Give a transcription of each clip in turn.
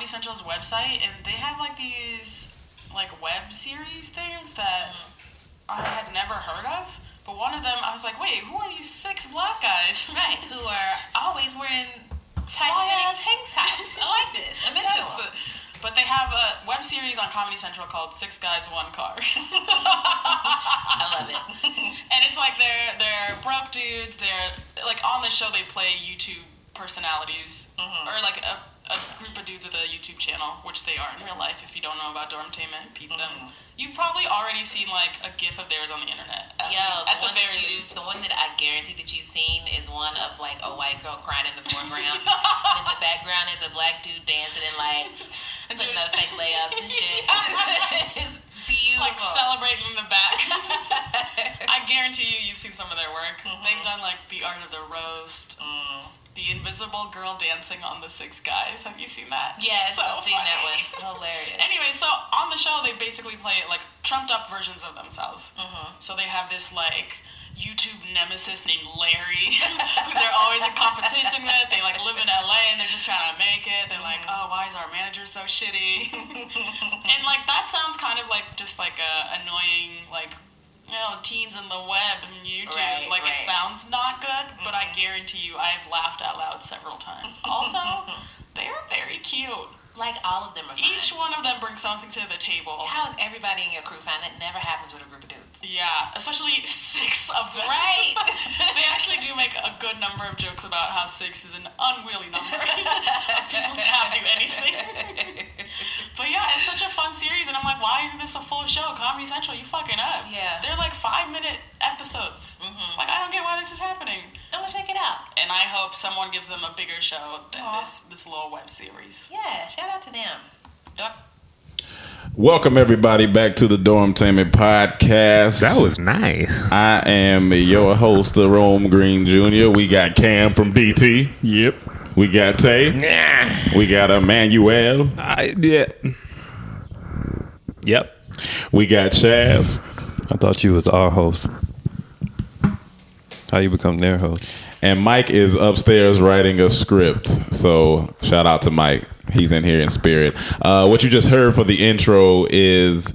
Comedy Central's website, and they have like these like web series things that I had never heard of. But one of them, I was like, wait, who are these six black guys? Right, who are always wearing tight tank tops. I like this. I'm into Yes. them. But they have a web series on Comedy Central called Six Guys One Car. I love it. and it's like they're they're broke dudes. They're like on the show they play YouTube personalities mm-hmm. or like a, a group of dudes with a YouTube channel, which they are in real life. If you don't know about Dormtainment, peep them. Mm-hmm. You've probably already seen like a GIF of theirs on the internet. At, Yo, at the the very you, least. the one that I guarantee that you've seen is one of like a white girl crying in the foreground, and in the background is a black dude dancing and like putting up fake layups and shit. it's beautiful. like celebrating in the back. I guarantee you, you've seen some of their work. Mm-hmm. They've done like the art of the roast, mm. The invisible girl dancing on the six guys. Have you seen that? yes, So I've seen that one. Hilarious. Anyway, so on the show, they basically play like trumped up versions of themselves. Mm-hmm. So they have this like YouTube nemesis named Larry, who they're always in competition with. They like live in LA and they're just trying to make it. They're like, Mm-hmm. oh, why is our manager so shitty? and like that sounds kind of like just like a annoying like. You know, teens in the web and YouTube. Right, like right. it Mm-hmm. sounds not good, but I guarantee you, I've laughed out loud several times. Also, they're very cute. like all of them are fine. Each one of them brings something to the table. How is everybody in your crew fine? That never happens with a group of dudes. Yeah, especially six of them. Right. they actually do make a good number of jokes about how six is an unwieldy number of people to have do anything. but yeah, it's such a fun series, and I'm like, why isn't this a full show? Comedy Central, you fucking up. Yeah. They're like five minute episodes. Mm-hmm. Like, I don't get why this is happening. I'm gonna check it out. And I hope someone gives them a bigger show than this this little web series. Yeah, shout out to them. Dor- Welcome everybody back to the Dormtainment podcast. That was nice. I am your host, Rome Green Jr. We got Cam from DT. Yep. We got Tay. We got Emmanuel. I yeah. Yep. We got Chaz. I thought you was our host. How you become their host? And Mike is upstairs writing a script. So shout out to Mike. He's in here in spirit. Uh, what you just heard for the intro is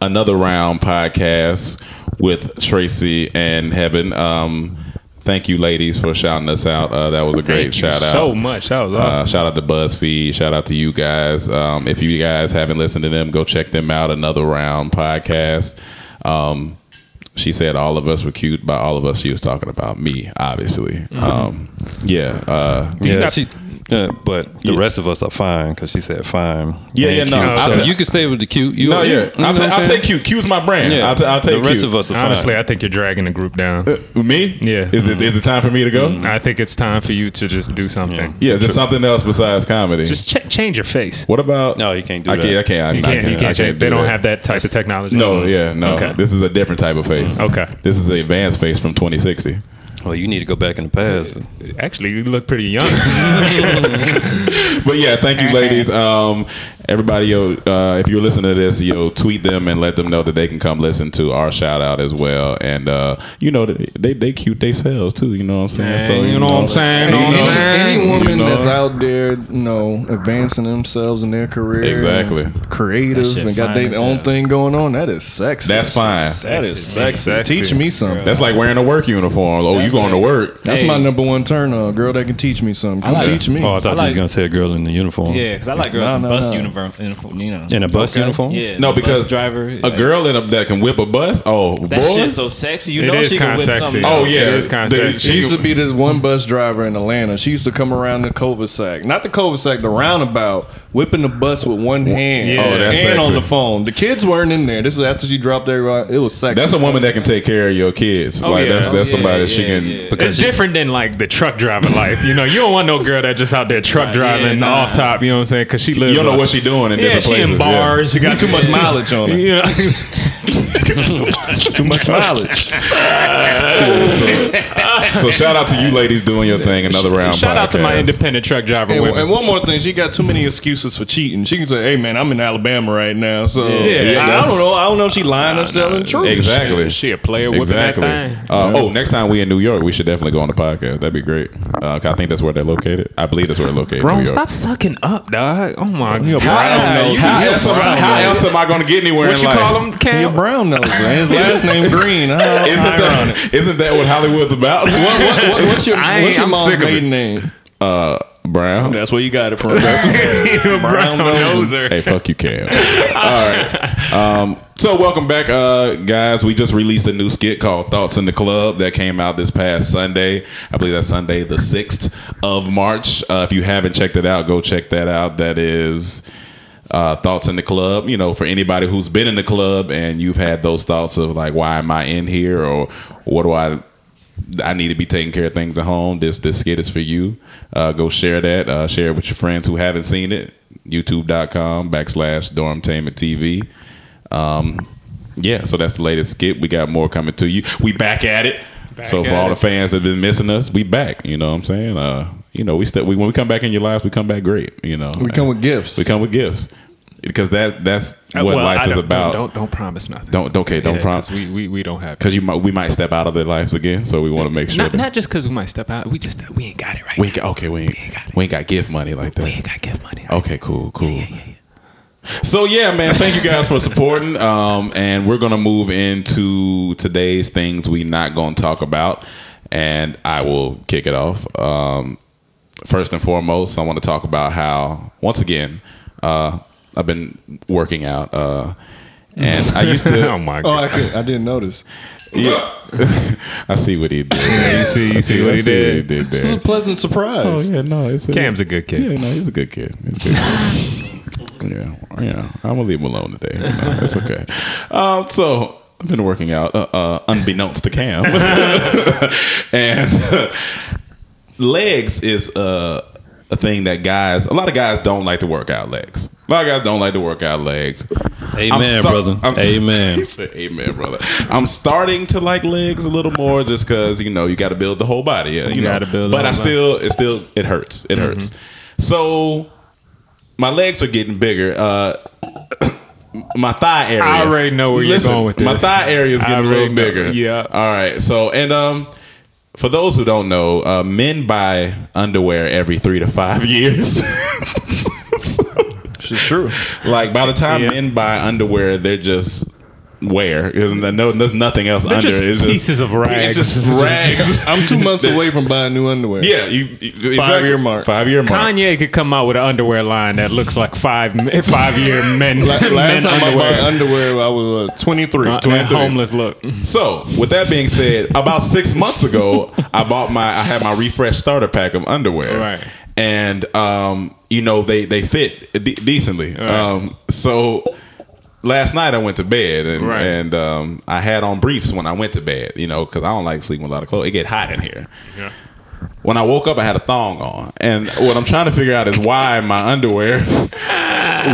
another round podcast with Tracy and Heben. Um, thank you, ladies, for shouting us out. Uh, that was a great Thank you shout out. so much. That was Uh, shout out to BuzzFeed. Shout out to you guys. Um, if you guys haven't listened to them, go check them out. Another round podcast. Um, she said all of us were cute. By all of us, she was talking about me, obviously. Mm-hmm. Um, yeah. Uh, Yeah, she. Yeah, but the Yeah. rest of us are fine because she said fine. Yeah, yeah, no, cute. So ta- you can stay with the cute. You, no, you- yeah. you know I'll, what ta- I'm I'll take cute. Q's my brand. Yeah, I'll, ta- I'll take the rest cute. of us are fine. Honestly, I think you're dragging the group down. Uh, me? Yeah. Is it is it time for me to go? I think it's time for you to just do something. Yeah, just something else besides comedy. Just ch- change your face. what about? No, you can't do I that. can't. I can't. I, You I can't. can't. You I can't. change. do They don't that. have that type of technology. No, yeah, no. Okay. This is a different type of face. Okay. This is the advanced face from 2060. Well, you need to go back in the past. Actually, you look pretty young. But yeah, thank you, ladies. Um, everybody, yo, uh, if you're listening to this, yo, tweet them and let them know that they can come listen to our shout out as well. And uh, you know, they they cute themselves too. You know what I'm saying? you know what I'm saying? you You know know, what I'm saying? Any woman You know. that's out there, you know, advancing themselves in their career, Exactly. and creative, That and got their own thing going on, that is sexy. That's fine. That is sexy. Sexy. Teach me something. That's like wearing a work uniform. Oh, you going to work? That's Hey. my number one turn on. Girl that can teach me something. Come like- teach me. Oh, I thought I you was like- gonna say a girl in the uniform. Yeah, because I like girls No, in no, bus no. uniform, uniform, you know. In a bus uniform? Yeah. No, the because bus driver. a girl in a, that can whip a bus. Oh, That boy. shit's so sexy. You It know is she can kinda whip sexy. something. Oh yeah, It is kinda The- sexy. She used to be this one bus driver in Atlanta. She used to come around the cul-de-sac, not the cul-de-sac, the roundabout, whipping the bus with one hand. Yeah. Oh, that's and sexy. on the phone. The kids weren't in there. This is after she dropped everybody. Uh, it was sexy. That's a woman that can take care of your kids. Oh, like yeah. that's Oh, that's yeah, somebody that she can. yeah. Because it's she- different than like the truck driving life. You know, you don't want no girl that just out there truck driving yeah, nah. off top. You know what I'm saying? Because she lives. You don't know on- what she doing in Yeah, different she places. in bars. She got too much mileage on her. You know, Too much mileage. so shout out to you ladies doing your thing. Another round. Shout out to my independent truck driver And, women. and one more thing, she got too many excuses for cheating. She can say, "Hey man, I'm in Alabama right now, so Yeah, I, I don't know. I don't know if she lying or telling the truth." Exactly. She a player whipping Exactly. that thing. Uh, oh, next time we in New York, we should definitely go on the podcast. That'd be great. Uh, 'cause I think that's where they're located. I believe that's where they're located. New Ron, York. stop sucking up, dog. Oh my god. brown How, nose. else, how, You're else, brown how else am I going to get anywhere What in you life? call him, You're Cam? brown nose, man. His last name Green. How, isn't, that, isn't that what Hollywood's about? What, what, what, what's your, I what's your I'm mom's sick of it. maiden name? uh, Brown. That's where you got it from. Brown nose. noser. Hey, fuck you, Cam. All right. Um, so, welcome back, uh, guys. We just released a new skit called Thoughts in the Club that came out this past Sunday. I believe that's Sunday, the 6th of March. Uh, if you haven't checked it out, go check that out. That is uh, Thoughts in the Club. You know, for anybody who's been in the club and you've had those thoughts of, like, why am I in here or what do I. I need to be taking care of things at home. This this skit is for you. Uh, go share that. Uh, share it with your friends who haven't seen it. YouTube.com backslash Dormtainment TV. Um, yeah, so that's the latest skit. We got more coming to you. We back at it. so for all it. the fans that have been missing us, we back. You know what I'm saying? Uh, you know, we still we, when we come back in your lives, we come back great. You know, We come with gifts. we come with gifts because that that's Uh, what well, life is about. Don't don't promise nothing. Don't okay, don't Yeah, promise We, we we don't have. because you might we might step out of their lives again. So we want to make sure. Not that- not just because we might step out. We just we ain't got it right. We ain't got, okay, we ain't, we ain't got gift money like that. we ain't got gift money. Okay, cool, cool. Yeah, yeah, So yeah, man, thank you guys for supporting. Um, and we're gonna move into today's things we not gonna talk about, and I will kick it off. Um, first and foremost, I want to talk about how once again uh, I've been working out, uh, and I used to. oh my Oh, god. I, could, I didn't notice. yeah, I see what he did. you see you see what I he see did. did It was a pleasant surprise. Oh yeah, no, it's a, Cam's a good kid. Yeah, no, he's a good kid. He's a good kid. yeah, yeah. I'm gonna leave him alone today. No, it's okay. Uh, so I've been working out, uh, uh, unbeknownst to Cam, and legs is uh, a thing that guys. A lot of guys don't like to work out legs. A lot of guys don't like to work out legs. Amen, sta- brother. I'm- Amen. Said, Amen, brother. I'm starting to like legs a little more just because you know you got to build the whole body. You, You know, build but I body. still, it still, it hurts. It hurts. So my legs are getting bigger. Uh, my thigh area. I already know where you're going with this. My thigh area is getting a little know. bigger. Yeah. All right. So and um. For those who don't know, uh, men buy underwear every three to five years. It's true. like by the time Yeah. men buy underwear, they're just wear. Isn't there no? There's nothing else under. just it's pieces of rags. It's just rags. I'm two months away from buying new underwear. yeah, you, you exactly. year mark. Five year mark. Kanye could come out with an underwear line that looks like five five year men Last men time I bought underwear. underwear, I was uh, 23. Uh, 23. homeless look. So, with that being said, about six months ago, I bought my I had my refresh starter pack of underwear, Right. And um, you know they they fit de- decently. Um, so last night I went to bed and Right. and um, I had on briefs when I went to bed. You know, because I don't like sleeping with a lot of clothes. It get hot in here. Yeah. When I woke up, I had a thong on, and what I'm trying to figure out is why my underwear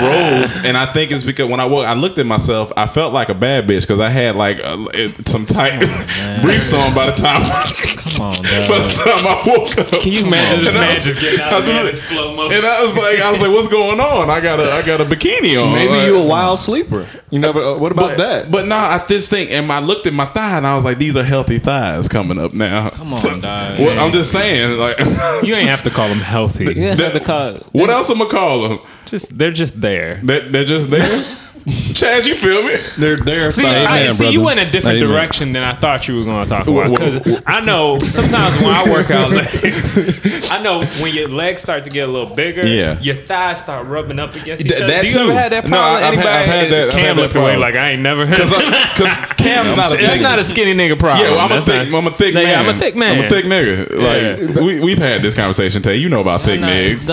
rose. And I think it's because when I woke, I looked at myself. I felt like a bad bitch because I had like uh, it- some tight briefs on by the time. Come on, by the time I woke up. Can you imagine this man just getting out of bed in slow motion? And I was like, I was like, what's going on? I got a, I got a bikini on. Maybe Like- you a wild sleeper. You never. Uh, what about but, that? But nah, I this thing, and I looked at my thigh, and I was like, these are healthy thighs coming up now. Come on, dog. Well, I'm just saying, like, You ain't have to call them healthy. Yeah, That- the car. what else am I call them? Just they're just there. That they're just there. Chaz, you feel me? they're there. See, Amen, I, see, brother. you went a different Amen. direction than I thought you were going to talk about. Wha- wha- Because I know sometimes when I work out legs, I know when your legs start to get a little bigger, Yeah. your thighs start rubbing up against each other. that Do you too. ever had that No, problem? I've had- I've had that- I've Cam looked away problem. like I ain't never. had Because Cam's not a That's big- not a skinny nigga problem. Yeah, well, I'm a thick. not- I'm a thick Yeah, man. I'm a thick man. I'm a thick nigga. Like we we've had this conversation. Tay, you know about thick niggas.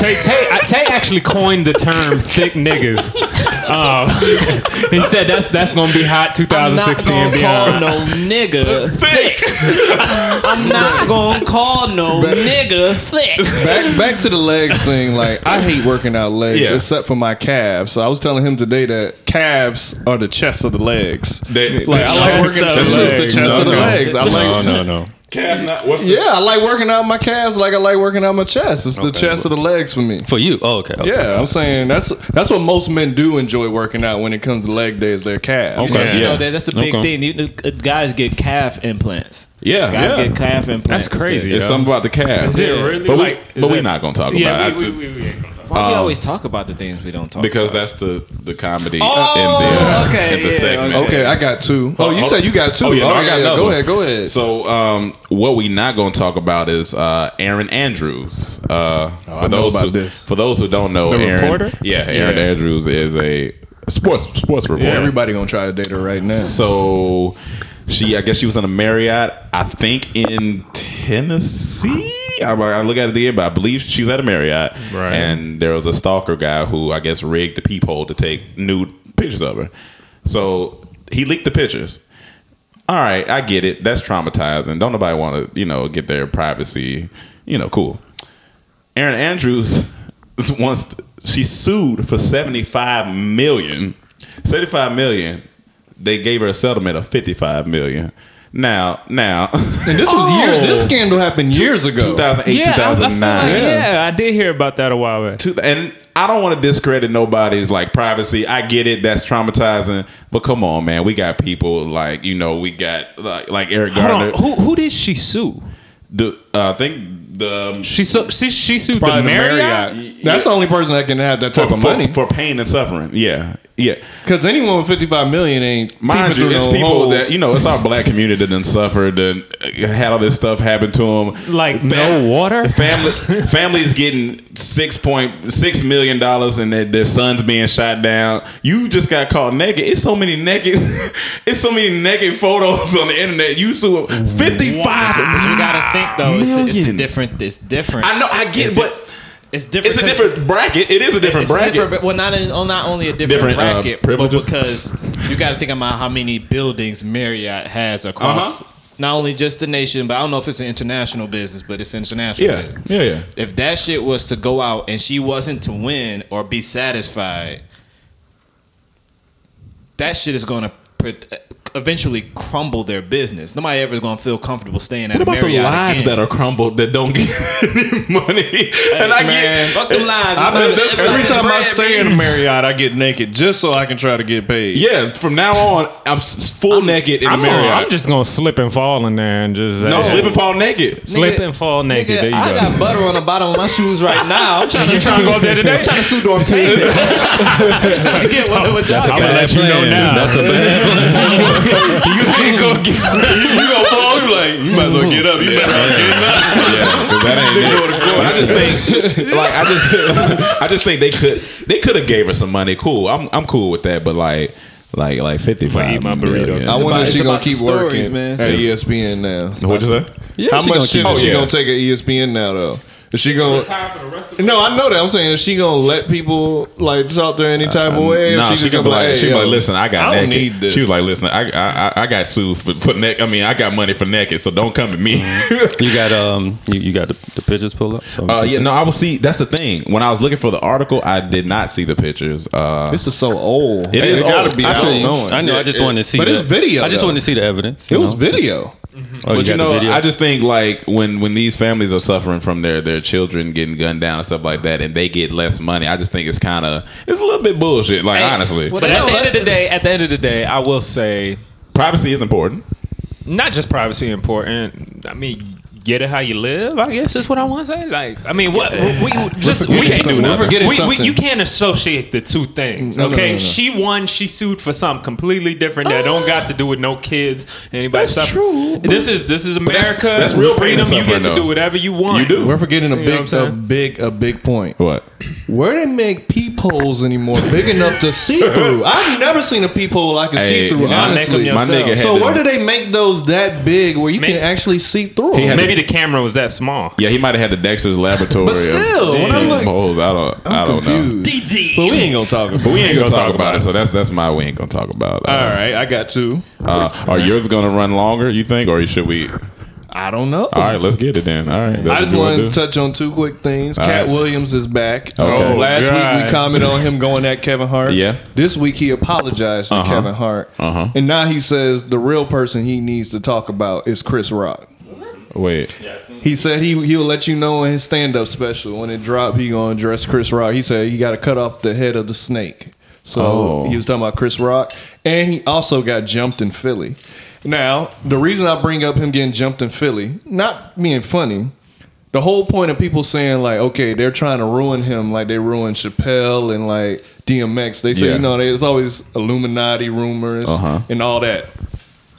Tay, Tay, Tay actually coined the term "thick niggas." Um, he said that's that's gonna be hot 2016 and beyond. no nigga Thick. I'm not gonna call no nigga thick. back back to the legs thing. Like I hate working out legs Yeah. except for my calves. So I was telling him today that calves are the chest of the legs. That- Like I like working out the the, legs. chest of the Okay. legs. I like no, no, no. Calf not. What's the, Yeah, I like working out my calves like I like working out my chest. It's the chest of the legs for me. For you? Oh, okay. okay. Yeah, I'm saying that's that's what most men do enjoy working out when it comes to leg day is their calves. Okay. Yeah. You know, that, that's the big Okay. thing. You, uh, guys get calf implants. Yeah, Guys yeah. get calf implants. That's crazy. It's yo. something about the calves. Is it really? But we, Like, is but we're not gonna talk Yeah, about we, it we, we, we ain't gonna talk. Why we Um, always talk about the things we don't talk because about? that's the the comedy Oh, in the okay, in the yeah, segment. Okay, I got two. Oh, you hold said you got two. Oh, yeah, no, I Oh, got yeah, another Go ahead, go ahead. So, um, what we not going to talk about is uh, Erin Andrews. Uh, for Oh, I know those about who, this. for those who don't know, The Erin, reporter? yeah, Erin Yeah. Andrews is a sports sports reporter. Yeah, everybody gonna try to date her right now. So she, I guess she was in a Marriott, I think in Tennessee. I, I look at it again, but I believe she was at a Marriott, Right. and there was a stalker guy who I guess rigged the peephole to take nude pictures of her. So he leaked the pictures. All right, I get it. That's traumatizing. Don't nobody want to, you know, get their privacy. You know, cool. Erin Andrews once she sued for 75 million. 75 million. They gave her a settlement of 55 million. Now, now, And this was year. This scandal happened years ago. 2008, Yeah, I- I feel 2009. like- yeah, I did hear about that a while back. And I don't want to discredit nobody's like privacy. I get it. That's traumatizing. But come on, man. We got people like, you know, we got like, like Eric Hold Gardner. who who did she sue? The, uh, I think the. She su- she, she sued the Marriott. Marriott. That's the only person that can have that type for, of for- money. for pain and suffering. Yeah. Yeah. Because anyone with 55 million ain't Mind peeping you, through it's no people holes. that you know. It's our black community that done suffered and had all this stuff happen to them. Like no water? Family, families getting six point six million dollars and their, their sons being shot down. You just got caught naked. It's so many naked. it's so many naked photos on the internet. You sue fifty five. But you gotta think though, it's, it's different. It's different. I know. I get, It's but di- it's different. it's a different bracket. It is a different it's bracket. different, well, not in, oh, not only a different, Different, uh, bracket, but because you got to think about how many buildings Marriott has across Uh-huh. not only just the nation, but I don't know if it's an international business, but it's international Yeah, business. yeah, yeah. If that shit was to go out and she wasn't to win or be satisfied, that shit is going to eventually crumble their business. Nobody ever going to feel comfortable staying at What a about the lives again. that are crumbled that don't get any money? and I man, get Fuck them lives. I've been, It's every like time I bread, stay in a Marriott, I get naked just so I can try to get paid. Yeah, from now on, I'm s- full naked in I'm, the gonna- Marriott. I'm just gonna slip and fall in there and just no, uh, slip and fall naked. slip Nigga, and fall naked. Nigga, there you I go. got butter on the bottom of my shoes right now. I'm trying to trying to go there today? I'm trying to sue Dormtainment. I'm trying to get what, what y'all I'm gonna let you know now. That's a bad you ain't gonna get. you gonna fall? You like you might as well get up. You better not get up. yeah, 'cause that ain't it. But I just think, like, I just, I just think they could, they could have gave her some money. Cool, I'm, I'm cool with that. But like, like, like fifty five. eat my burrito. I wonder if she gonna keep stories, working man. at So- ESPN now. What'd you say? Yeah, How much gonna shit keep is it. Oh, she yeah. gonna take at ESPN now though? Is she gonna? No, I know that. I'm saying, is she gonna let people like talk to her any type of way? Or No, she, just gonna be like, hey, she yo, like, listen, I got I don't naked. need this. She was like, listen, I, I, I- I got sued for, for neck. I mean, I got money for naked, so don't come at me. You got um, you, you got the, the pictures pulled up. So Uh, yeah, see? no, I will see. That's the thing. When I was looking for the article, I did not see the pictures. Uh, This is so old. It, it is gotta old. be I out feel I know. I just wanted to see. But the, it's video, I just though. wanted to see the evidence. It was know, just- video. Oh, but you got know. I just think like when when these families are suffering from their their children getting gunned down and stuff like that, and they get less money, I just think it's kind of it's a little bit bullshit. Like honestly, Well, But at the end of the day, at the end of the day, I will say, privacy is important. not just privacy important. I mean, get it how you live. I guess is what I want to say. Like, I mean, what we just we can't something. We're forgetting we, we, you can't associate the two things. No, no, okay, no, no. she won. She sued for something completely different that don't got to do with no kids. Anybody That's suffer. true, This is this is America. that's real pain freedom. You get to do whatever you want. You do. We're forgetting a You big, a big, a big point. What? Where they make peepholes anymore big enough to see through? I've never seen a peephole I can Hey, see through. gotta make 'em Honestly, my nigga had so where do they make those that big where you Maybe- can actually see through? He them? had Maybe the camera was that small. Yeah, he might have had the Dexter's laboratory. But still, when I look- holes, I don't. I I'm don't know. confused. But we ain't gonna talk about. But we ain't gonna talk about it. it. So that's that's my we ain't gonna talk about. All right, I got two. Uh, are yours gonna run longer? You think, or should we? I don't know. All right, let's get it then. All right. That's I just wanna touch on two quick things. All Katt right. Williams is back. Okay. Oh, last week we commented on him going at Kevin Hart. Yeah. This week he apologized to Uh-huh. Kevin Hart. Uh-huh. And now he says the real person he needs to talk about is Chris Rock. Wait. He said he he'll let you know in his stand up special when it drop. He gonna address Chris Rock. He said he got to cut off the head of the snake. So Oh. he was talking about Chris Rock, and he also got jumped in Philly. Now the reason I bring up him getting jumped in Philly, not being funny. The whole point of people saying like, okay, they're trying to ruin him, like they ruined Chappelle and like DMX. They say, Yeah. you know, there's always Illuminati rumors Uh-huh. and all that.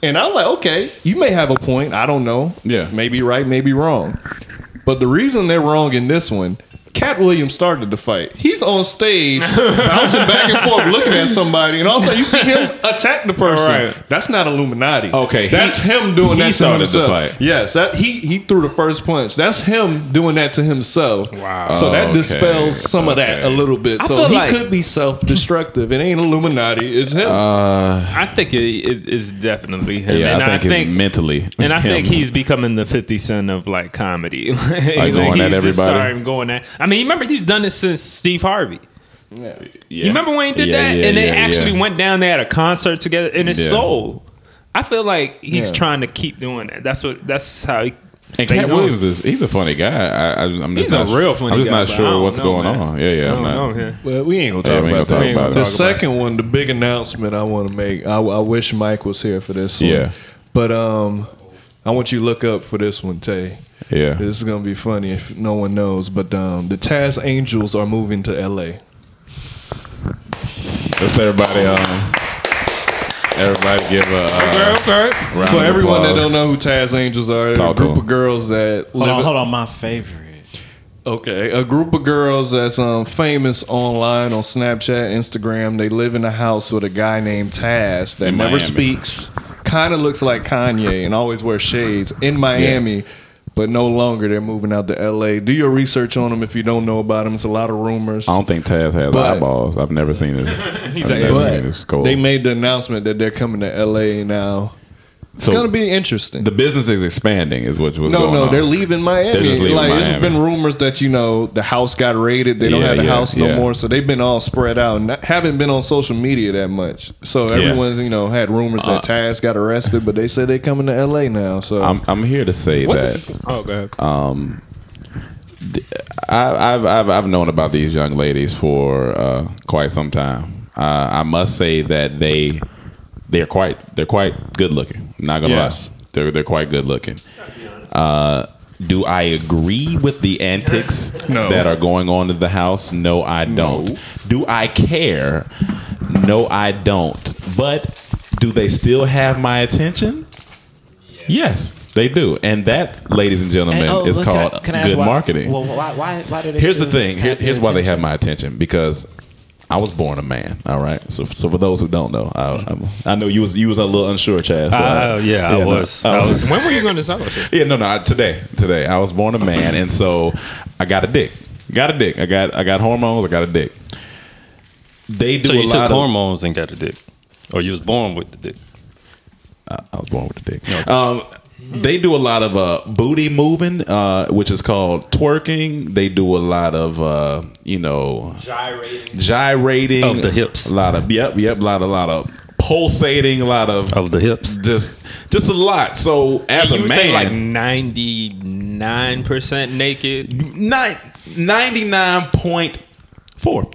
And I'm like, okay, you may have a point. I don't know. Yeah. Maybe right, maybe wrong. But the reason they're wrong in this one, Katt Williams started the fight. He's on stage, bouncing back and forth, looking at somebody, and all of a sudden you see him attack the person. Right. That's not Illuminati. Okay, he- that's him doing he that to started the himself. fight. Yes, that he he threw the first punch. That's him doing that to himself. Wow. So that Okay, dispels some of that a little bit. I so he like- could be self-destructive. It ain't Illuminati. It's him. Uh, I think it, it is definitely him. yeah, and I think, it's mentally. And I think he's becoming the 50 Cent of like comedy. like, going at just everybody? starting going at. I mean, remember he's done this since Steve Harvey. Yeah. You remember when he did Yeah, that? yeah, and they yeah, actually yeah. went down there at a concert together, and it's Yeah. soul. I feel like he's Yeah. trying to keep doing that. That's what. That's how he. And stays Katt on. Williams is he's a funny guy. I, I, I'm just He's a not, real funny I'm just guy, not sure what's know, going man. on. Yeah, yeah. I I'm don't know. Yeah. Well, we ain't gonna talk we ain't about gonna that. talk about the it. second one, the big announcement I want to make. I, I wish Mike was here for this one. Yeah. But um, I want you to look up for this one, Tay. Yeah. This is gonna be funny if no one knows. But um, the Taz Angels are moving to L.A. Let's everybody um everybody give a uh, okay. round For of everyone that don't know who Taz Angels are, they're a group of girls that Hold live. on, hold on. My favorite. Okay, a group of girls that's um, famous online on Snapchat, Instagram. They live in a house with a guy named Taz that In never Miami. speaks, kind of looks like Kanye, and always wears shades in Miami. But no longer, they're moving out to L.A. Do your research on them if you don't know about them. It's a lot of rumors. I don't think Taz has But- eyeballs. I've never seen it. He's I've a- never But seen his skull. they made the announcement that they're coming to L.A. now. It's gonna be interesting. the business is expanding, is what was no, going no, on. they're leaving Miami. They're just leaving like Miami. there's been rumors that you know the house got raided. They don't Yeah, have the yeah, house no yeah. more, so they've been all spread out and not- haven't been on social media that much. So everyone's you know had rumors Uh, that Taz got arrested, but they said they're coming to L.A. now. So I'm I'm here to say What's that it? Oh, go ahead. I, I've, I've I've known about these young ladies for uh, quite some time. Uh, I must say that they they're quite they're quite good looking. Not gonna Yes. lie, they're they're quite good looking. Uh, do I agree with the antics No. that are going on in the house? No, I don't. Do I care? No, I don't. But do they still have my attention? Yes, they do. And that, ladies and gentlemen, And, oh, is look, can I- called can I good why- marketing. Well, why, why, why do they? Here's the thing. Here, here's why they have my attention because I was born a man. All right. So, so for those who don't know, I, I, I know you was you was a little unsure, Chaz. So Uh, yeah, I was. I I was- When were you going to tell us? yeah, no, no. I, today, today, I was born a man, and so I got a dick. Got a dick. I got I got hormones. I got a dick. They do So a you lot took of. hormones and got a dick, or you was born with the dick. I was born with the dick. Um, they do a lot of uh, booty moving, uh, which is called twerking. They do a lot of, uh, you know, Gyrating. gyrating Of the hips. A lot of yep, yep. A lot, a lot of pulsating. A lot of Of the hips. just, just a lot. So as you a man, say like ninety nine percent naked. ninety nine point four.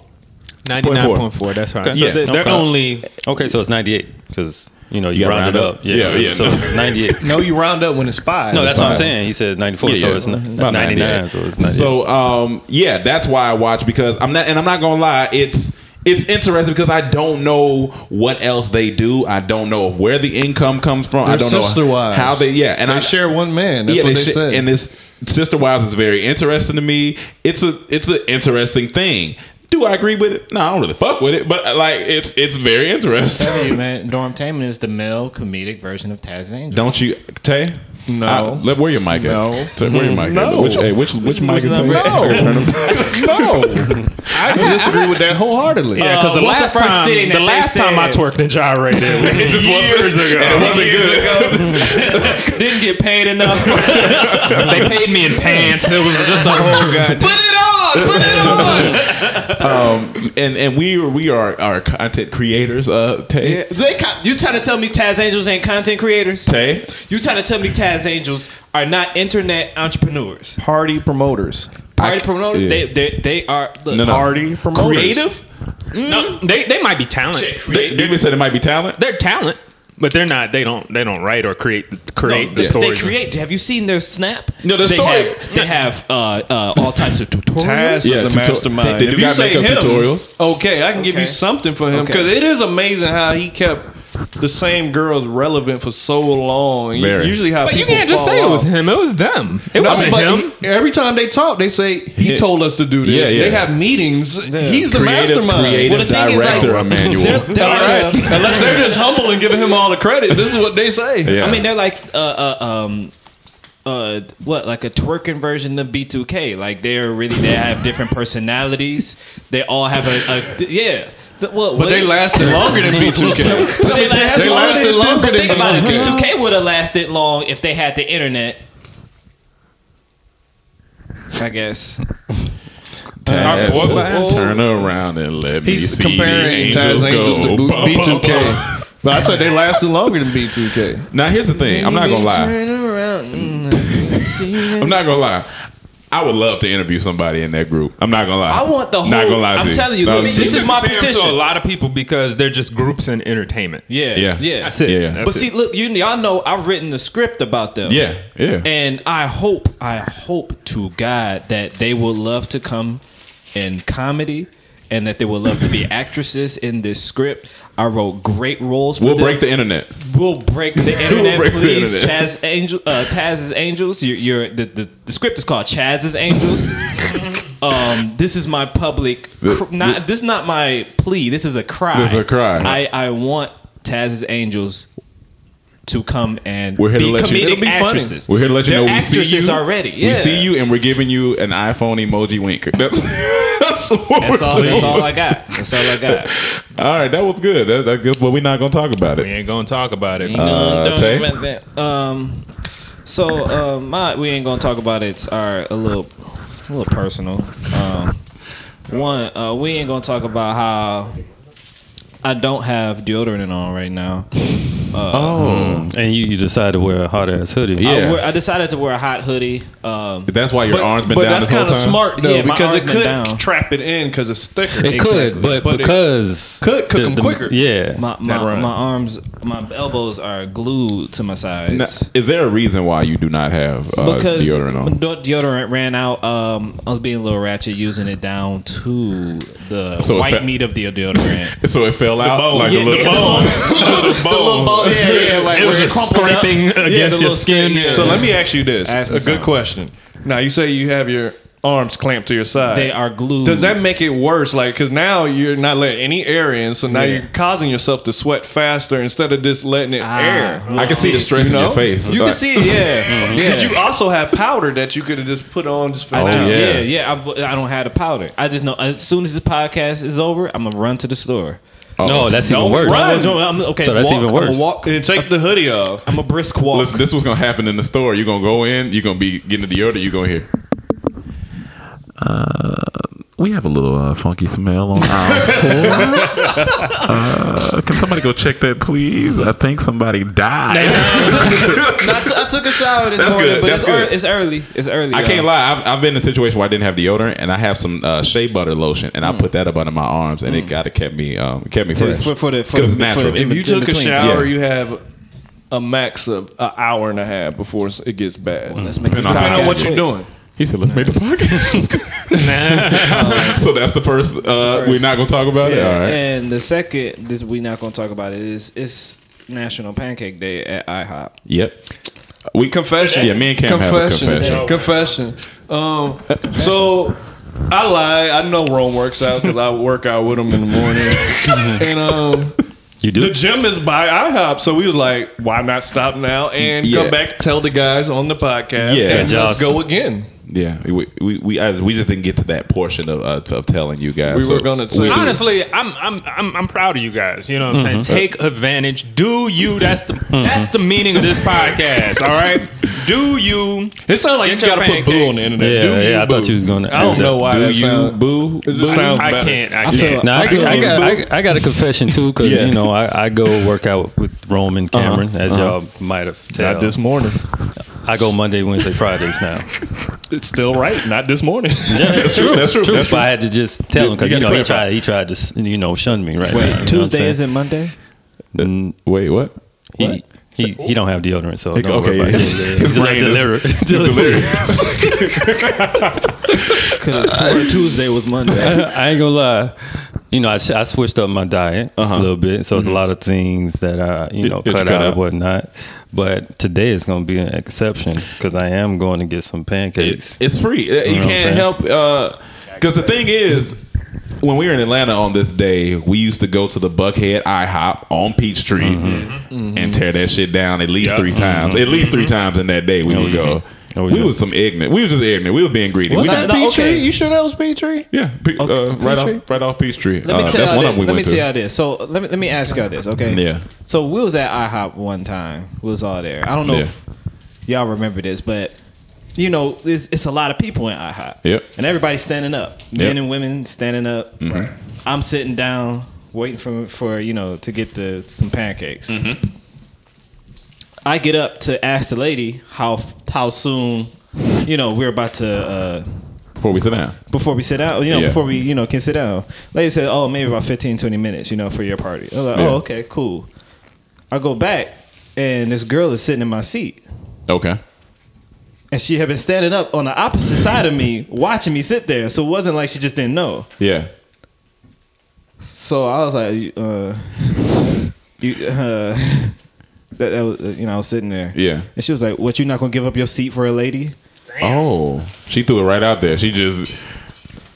Ninety nine point four. That's right. So Yeah. they- they're Okay. only Okay, so it's 98 because you know you, You gotta rounded round up. up. Yeah, yeah, So no. it's 98. no, you round up when it's five. No, that's what I'm saying. He said 94, Yeah, so it's n- About 99. 98. So it's 98. So um, yeah, that's why I watch because I'm not, and I'm not gonna lie, it's it's interesting because I don't know what else they do. I don't know where the income comes from. I They're don't sister know wives. how they yeah, and they I share one man. That's yeah, what they, sh- said. And this sister wives is very interesting to me. It's a it's an interesting thing. Do I agree with it? No, I don't really fuck with it, but uh, like it's it's very interesting. Tell you, man, Dormtainment is the male comedic version of Taz Angel. Don't you, Tay? No. I- let where your mic at? No. Tay, where your mic No. at? Which hey, which which mic is Tay? No. Turn them- no, I disagree with that wholeheartedly. Yeah, because the what's the last first time thing the that they last time I said? twerked and gyrated, it just years ago. and it wasn't good. didn't get paid enough. they paid me in pants. It was just a whole god. Put it on. On, put it on. and and we are we are are content creators. Uh, Tay, Yeah, they con- you trying to tell me Taz Angels ain't content creators? Tay, You trying to tell me Taz Angels are not internet entrepreneurs? Party promoters. Party I- promoters? yeah. They, they they are look, No, no. Party promoters. creative. No, they they might be talent. They, they even said it might be talent. They're talent, but they're not. They don't. They don't write or create create No, the they, stories. They create. Have you seen their snap? No, the they story- Have, they have uh, uh, all types of tutorials. Taz Yeah, is a tuto- mastermind. they- they do If you got say makeup him, tutorials. Okay, I can give you something for him Okay. because it is amazing how he kept the same girls relevant for so long. You- Very. Usually, how But you people can't just fall say it was off. him. It was them. It No, wasn't but him. he- every time they talk, they say he Yeah. told us to do this. Yeah, yeah. They have meetings. He's the creative, mastermind. creative Well, the thing is, like, director, Emmanuel. They're, they're All like right. a- Unless they're just humble and giving him all the credit. This is what they say. yeah. I mean, they're like uh, uh, um, uh, what like a twerking version of B2K. Like they're really they have different personalities. They all have a, a yeah. The- what- But what they lasted longer than B2K. They, last- They lasted longer But than think about it. B2K. B2K would have lasted long if they had the internet. I guess. Taz, Our boy Lance. turn around and let me He's see comparing the Taz angels Angels go. to B- Bum, bum, bum. B2K. But I said they lasted longer than B2K. Now here's the thing. I'm not gonna lie. I'm not gonna lie. I would love to interview somebody in that group. I'm not gonna lie. I want the whole. Not gonna lie to I'm you. telling you, No, let me- this is my Compare them petition. To a lot of people because they're just groups in entertainment. Yeah, Yeah. yeah. That's it. Yeah. That's But it. see, look, you y'all know I've written the script about them. Yeah, yeah. And I hope, I hope to God that they will love to come in comedy and that they will love to be actresses in this script. I wrote great roles for We'll them. break the internet. We'll break the internet, break the please. internet. Chaz Angel, uh, Taz's Angels. You're, you're the, the the script is called Chaz's Angels. um, this is my public. Cr- not this is not my plea. This is a cry. This is a cry. I I want Taz's Angels to come and We're here to be let you- It'll be funny. actresses. We're here to let you They're know we see you already. Yeah. We see you, and we're giving you an iPhone emoji wink. That's what That's all. doing. That's all I got. That's all I got. All right, that was good. That, that, but we're not gonna talk about it. we ain't gonna talk about it. Uh, Tay? About that. Um, so uh, my we ain't gonna talk about it. It's our a little, a little personal. Um, one, uh, we ain't gonna talk about how I don't have deodorant on right now. Oh, And you, you decide to wear a hot ass hoodie. Yeah. I, wear, I decided to wear a hot hoodie. Um, but that's why your arms been but down that's this whole kind of time. smart though Yeah, because it could down. trap it in because it's thicker. It could, but, But it because could cook 'em quicker. Yeah, my my, my arms, my elbows are glued to my sides. Now, is there a reason why you do not have uh, because deodorant on? de- deodorant ran out. Um, I was being a little ratchet using it down to the So white fe- meat of the deodorant. So it fell out bone. like Yeah, a little yeah, bone. the little bone, yeah, yeah, like It was just crumpled up. scraping Yeah, against your little skin. yeah. So let me ask you this: Ask a good something. question. Now you say you have your arms clamped to your side. They are glued. Does that make it worse? Like, because now you're not letting any air in, so now Yeah. you're causing yourself to sweat faster instead of just letting it Ah, air. I can see the stress You in your face. You can see it, yeah. yeah. Did you also have powder that you could have just put on just for Oh, now? yeah. yeah, yeah. I, I don't have the powder. I just know as soon as the podcast is over, I'm gonna run to the store. No, that's even Don't worse. run. I'm- okay, So that's walk, even worse. Walk. And take the hoodie off. I'm a brisk walk. Listen, this was gonna happen in the store. You're gonna go in. You're gonna be getting the deodorant. You're gonna hear. Uh, we have a little uh, funky smell on our floor. Uh, can somebody go check that, please? I think somebody died. No, I, t- I took a shower this That's morning, good, but that's it's, ear- good. it's early. It's early. I y'all. can't lie. I've, I've been in a situation where I didn't have deodorant, and I have some uh, shea butter lotion, and I put that up under my arms, and it got to kept me um, kept me fresh. for, for the for 'Cause the, it's for the If you between- took a between shower, Yeah. you have a max of an hour and a half before it gets bad. Let's make this Depending on Depending on podcast what you're quick. doing. He said, "Let's make the podcast." so that's the first. Uh, first. We're not gonna talk about it. All right. and the second, this we're not gonna talk about it is it's National Pancake Day at IHOP. Yep. We Confession. Yeah, me and Cam have a confession. Confession. Um, so I lie. I know Rome works out because I work out with him in the morning. and um, You do? the gym is by IHOP, so we was like, why not stop now and Yeah. come back tell the guys on the podcast? Yeah. and let's Just. go again. Yeah, we we we, I, we just didn't get to that portion of uh, of telling you guys. We were gonna tell. Honestly, I'm I'm I'm I'm proud of you guys. You know what I'm Mm-hmm. saying? Take advantage. Do you? That's the that's the meaning of this podcast. All right. Do you? It sounds like you gotta put boo on pancakes. the internet. Yeah, Do you yeah, I thought you was gonna I don't add know that. why do that you sound- boo? It just boo? sounds I better. can't. I I can't. feel- Now I, I I, got, I, I got a confession too, because Yeah. you know I, I go work out with Rome and Cameron, as y'all might have tell. Not this morning. I go Monday, Wednesday, Fridays now. It's still right. Not this morning. Yeah, That's true. That's true. That's But I had to just tell You- him because you you, gotta know he clarify. tried he tried to s- you know shun me right now. Wait, you know what I'm Tuesday saying? isn't Monday? Mm, Wait, what? He, he, he don't have deodorant, so Okay, don't worry about his- it. Yeah, yeah, yeah. his He's like brain is- delirious. It's delirious. Could have sworn Tuesday was Monday. I ain't gonna lie. You know, I, I switched up my diet Uh-huh. a little bit, so it's a lot of things that I, you know, That cut, cut out out. and whatnot. But today is gonna be an exception because I am going to get some pancakes. It's, it's free. You know can't help because the thing is, when we were in Atlanta on this day, we used to go to the Buckhead IHOP on Peachtree Mm-hmm. and tear that shit down at least Yep. three times. At least three times in that day, we would go. Oh, We yeah. was some ignorant. We was just ignorant. We were being greedy. Was We that- didn't- okay. You sure that was Peachtree? yeah, Pe- uh, right Peachtree? off, right off Peachtree. Let me Uh, tell that's y'all one this. of them we Let me tell to. y'all this. So let me let me ask y'all this, okay? Yeah. So we was at IHOP one time. We was all there. I don't know Yeah. if y'all remember this, but you know, it's, it's a lot of people in IHOP. Yep. And everybody's standing up. Men Yep. Mm-hmm. and women standing up. I'm sitting down, waiting for for you know to get the some pancakes. Mm-hmm. I get up to ask the lady how how soon, you know, we're about to. uh Before we sit down. before we sit down, you know, Yeah. before we, you know, can sit down. Lady said, oh, maybe about 15, 20 minutes, you know, for your party. I was like, Yeah. oh, okay, cool. I go back, and this girl is sitting in my seat. Okay. And she had been standing up on the opposite side of me, watching me sit there. So it wasn't like she just didn't know. Yeah. So I was like, uh, you, uh, that, that was, you know, I was sitting there. Yeah. And she was like, what, you not going to give up your seat for a lady? Oh, she threw it right out there. She just,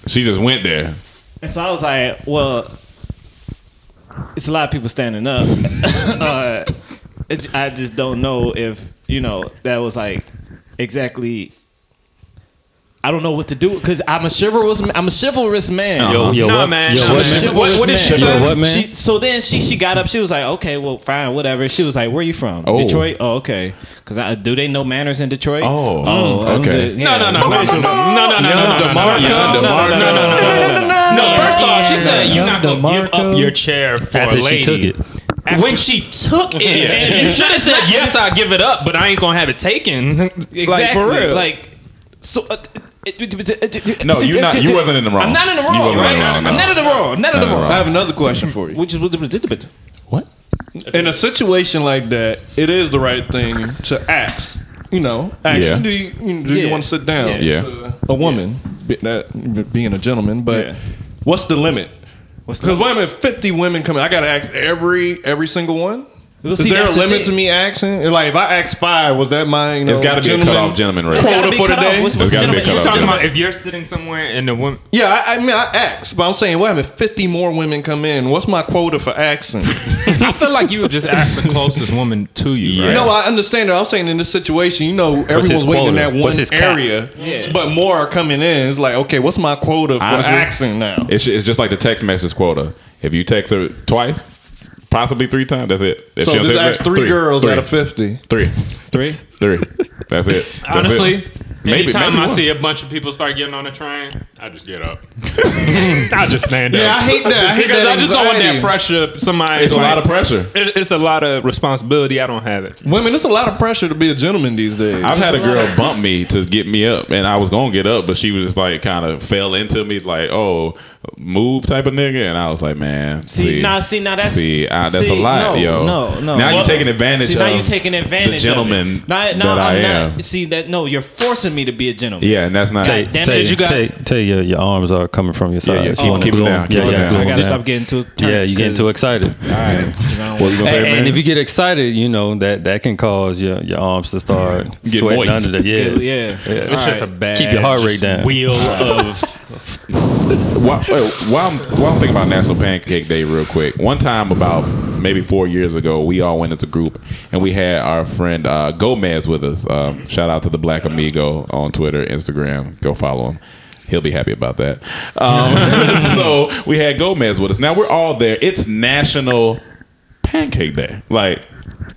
she just went there. And so I was like, well, it's a lot of people standing up. uh, it, I just don't know if, you know, that was like exactly. I don't know what to do because I'm a chivalrous. I'm a chivalrous man. Yo, yo, Nah, what, man. Yo, Nah, I'm a what, man. man? what did she man. Yo, what, man? She, so then she she got up. She was like, "Okay, well, fine, whatever." She was like, "Where are you from? Oh. Detroit? Oh, okay. Because do they know manners in Detroit? Oh, oh, I'm okay. just- yeah. No, no, no, no, no, no, no, no, no, no, no, no, no, DeMarco. no, no, no, no, no, no, no, no. No, first off, she said you're not gonna give DeMarco. up your chair for After a she lady. took it. When she took it, and you should have said yes. I'll give it up, but I ain't gonna have it taken. Exactly. Like for real. Like so. Uh, No, you're not- you wasn't in the wrong. I'm not in the You wrong, wasn't in the wrong, no. I'm not in the wrong. I'm not in the wrong. I have another question for you. Which is What? In a situation like that, it is the right thing to ask. You know, ask. Yeah. Do you, you know, do you Yeah. want to sit down? Yeah. Yeah. Uh, a woman, be, that being a gentleman, but Yeah. what's the limit? What's the Because wait a minute, fifty women coming. I gotta ask every every single one. Well, Is there a that's the limit to me asking? Like if I ask five, was that my? You know, It's got to be a gentleman- cutoff gentleman rate. It's gotta Quota be for the day? What's- There's what's gotta be a gentleman- you're talking about- if you're sitting somewhere and the woman, Yeah, I, I mean I asked, but I'm saying, wait a minute, fifty more women come in. What's my quota for asking? I feel like you would just ask the closest woman to you. Yeah. Right? No, I understand that. I'm saying in this situation, you know, everyone's his waiting in that one What's his area, Yeah. but more are coming in. It's like, okay, what's my quota for Honestly, asking now? It's, it's just like the text message quota. If you text her twice, possibly three times, that's it. If So she don't just ask back, three, girls three, out of fifty. Three, Three. three. That's it. That's Honestly, it. maybe anytime maybe I see a bunch of people start getting on the train, I just get up. I just stand up. Yeah, I hate that. I hate because that I just don't want that pressure. Somebody, it's a lot of pressure. It, it's a lot of responsibility. I don't have it. Women, it's a lot of pressure to be a gentleman these days. I've had a girl bump me to get me up, and I was gonna get up, but she was just like kind of fell into me, like, "Oh, move," type of nigga, and I was like, "Man, See, now, see, now that's see, uh, that's see, a lot, no, yo. No, no. Now Well, you're taking advantage. See, now of you're taking advantage. the gentleman of it. Now, no, that I I'm. Not, see that? No, you're forcing me to be a gentleman. Yeah, and that's not. Tay- Damn it, Tay, you got- Tay, Tay, your, your arms are coming from your side. yeah, So keep- you keep glue down, keep Yeah, them yeah, down. glue I 'em gotta stop getting too. Yeah, you getting too excited. All right. You know, What you gonna say, And, man? and if you get excited, you know that that can cause your, your arms to start Get sweating moist. under the yeah. yeah. It's just a bad Keep your heart rate down. wheel of while, wait, while, I'm, while I'm thinking about National Pancake Day, real quick, one time about maybe four years ago, we all went as a group and we had our friend uh, Gomez with us. Um, shout out to the Black Amigo on Twitter, Instagram. Go follow him. He'll be happy about that. Um, so we had Gomez with us. Now we're all there. It's National Pancake Day. Like,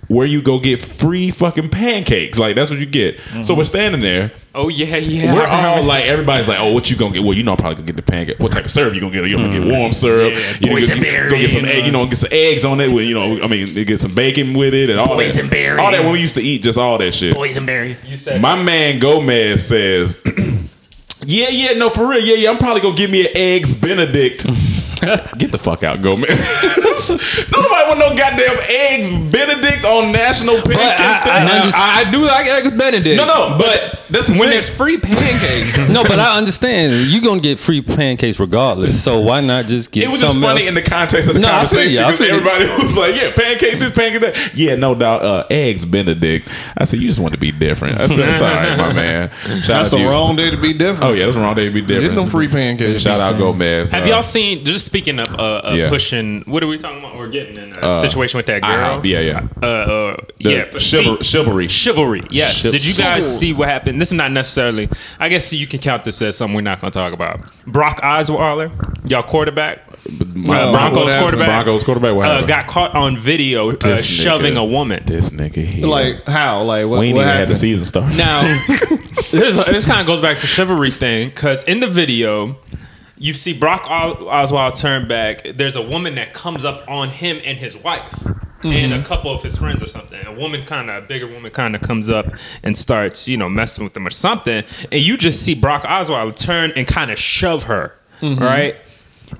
where you go get free fucking pancakes. Like, that's what you get. So we're standing there. Oh yeah, yeah. We're all like, everybody's like, oh, what you gonna get? Well, you know, I'm probably gonna get the pancake. What type of syrup you gonna get? You gonna get mm. warm syrup? Yeah, you know, go, boysenberry go get some and, egg. You know, get some eggs on it. With you know, I mean, they get some bacon with it and all that. Boysenberry. All that when we used to eat, just all that shit. boysenberry. You said My man Gomez says, "Yeah, yeah, no, for real, yeah, yeah. I'm probably gonna give me an eggs Benedict." Get the fuck out, Gomez. Nobody want no goddamn eggs Benedict on National Pancake But I, Day. I, I'm I, I do like eggs Benedict. no, no, but that's the When thing. there's free pancakes. no, but I understand you're gonna get free pancakes regardless. So why not just get It was just funny else? in the context of the No, conversation you, I because feel you. everybody was like, "Yeah, pancake this, pancake that." Yeah, no doubt. Uh, eggs Benedict. I said, "You just want to be different." I said, "That's all right, my man." Shout That's the you. wrong day to be different. Oh yeah, that's the wrong day to be different. Get them free pancakes. Shout out Gomez. Have Uh, y'all seen? Just speaking of uh, uh, Yeah. pushing. What are we talking about? We're getting in a situation with that girl. IHOP, yeah, yeah. Uh, uh, yeah. chival- see- chivalry. Chivalry, yes. Chiv- Did you guys Chivalry. see what happened? This is not necessarily. I guess you can count this as something we're not going to talk about. Brock Osweiler, y'all quarterback, My- uh, Broncos quarterback, Broncos quarterback. What uh, got caught on video uh, shoving nigga. a woman. This nigga here. Like how? Like what? we ain't what even had the season start. Now, this, this kind of goes back to chivalry thing because in the video, you see Brock Os- Oswald turn back. There's a woman that comes up on him and his wife. And a mm-hmm. couple of his friends or something. A woman kind of, a bigger woman kind of comes up and starts, you know, messing with them or something. And you just see Brock Oswald turn and kind of shove her, mm-hmm. right?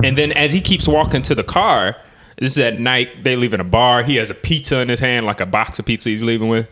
And then as he keeps walking to the car, this is at night, they leave in a bar. He has a pizza in his hand, like a box of pizza he's leaving with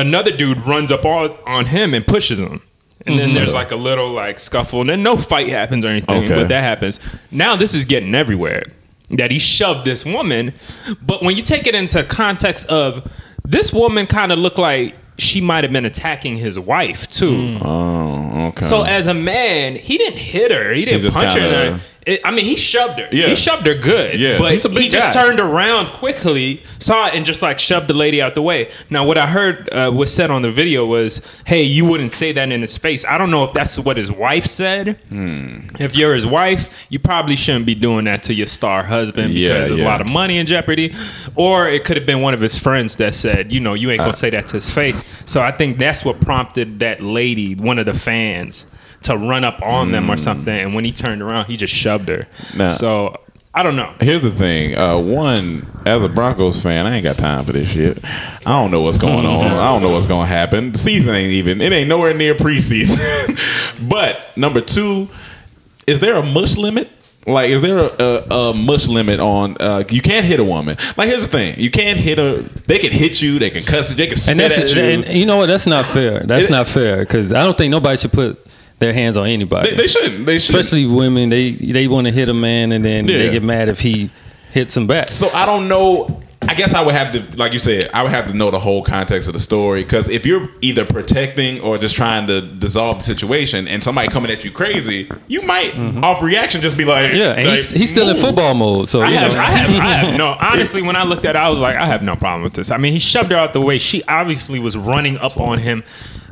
another dude runs up all, on him and pushes him. And then there's mm-hmm. like a little like scuffle, and then no fight happens or anything, Okay. but that happens. Now this is getting everywhere. That he shoved this woman, but when you take it into context of this woman, kind of looked like she might have been attacking his wife too. Mm. Oh, okay. So as a man, he didn't hit her. He didn't just punch kinda- her. It- I mean, he shoved her. Yeah. He shoved her good. Yeah. But He's a big he just guy. turned around quickly, saw it, and just like shoved the lady out the way. Now, what I heard uh, was said on the video was, "Hey, you wouldn't say that in his face." I don't know if that's what his wife said. Hmm. If you're his wife, you probably shouldn't be doing that to your star husband Yeah, because there's yeah. a lot of money in jeopardy. Or it could have been one of his friends that said, "You know, you ain't gonna Uh. say that to his face." So I think that's what prompted that lady, one of the fans, to run up on them or something. And when he turned around, he just shoved her. Nah. So I don't know. Here's the thing. Uh, one, as a Broncos fan, I ain't got time for this shit. I don't know what's going on. I don't know what's going to happen. The season ain't even. It ain't nowhere near preseason. but number two, is there a mush limit? Like, is there a, a, a mush limit on? Uh, you can't hit a woman. Like, here's the thing: you can't hit her. They can hit you. They can cuss you. They can spit and that's at you. and you know what? That's not fair. That's It- not fair because I don't think nobody should put their hands on anybody. they, they shouldn't. They shouldn't. Especially women. They they want to hit a man and then Yeah. they get mad if he hits them back. So I don't know. I guess I would have to, like you said, I would have to know the whole context of the story. Because if you're either protecting or just trying to dissolve the situation, and somebody coming at you crazy, you might mm-hmm. off reaction just be like, yeah, and he's, like, he's still in football mode. So I you have. I have, I have no. Honestly, when I looked at it, I was like, I have no problem with this. I mean, he shoved her out the way. She obviously was running up on him.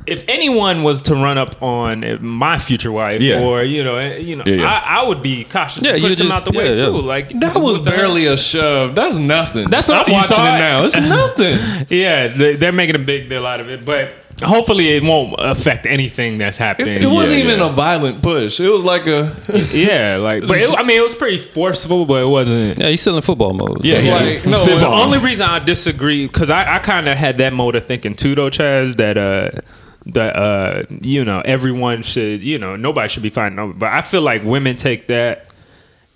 If anyone was to run up on uh, my future wife, Yeah. or you know, uh, you know, Yeah, yeah. I, I would be cautious. Yeah, Yeah, you push him just- out the way yeah, yeah. too. Like That was what the hell? barely a shove. That's nothing. That's what I'm you watching saw it it? now. It's nothing. Yes, they, they're making a big deal out of it, but hopefully it won't affect anything that's happening. It, it wasn't Yeah, even yeah. a violent push. It was like a yeah, like, but it, I mean, it was pretty forceful, but it wasn't. yeah, he's still in football mode. So Yeah, yeah. like no. still The only reason I disagree because I, I kind of had that mode of thinking too, though, Chaz, that uh that uh you know everyone should you know nobody should be fighting over, but I feel like women take that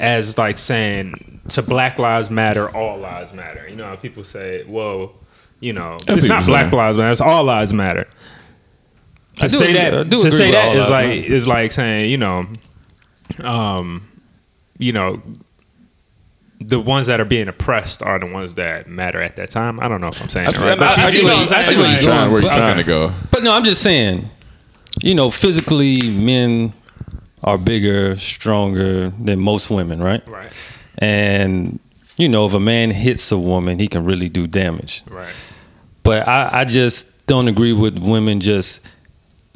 as like saying to Black Lives Matter, all lives matter. You know, how people say, well, you know, I it's not Black saying. Lives Matter, it's all lives matter. To I do say I that do to say that is like matter. is like saying you know, um, you know, the ones that are being oppressed are the ones that matter at that time. I don't know if I'm saying I see, right, but I, I see see what what I'm you- I see saying. where you're trying, where you're but- trying to go. But no, I'm just saying, you know, physically, men are bigger, stronger than most women, right? Right. And you know, if a man hits a woman, he can really do damage. Right. But I, I just don't agree with women just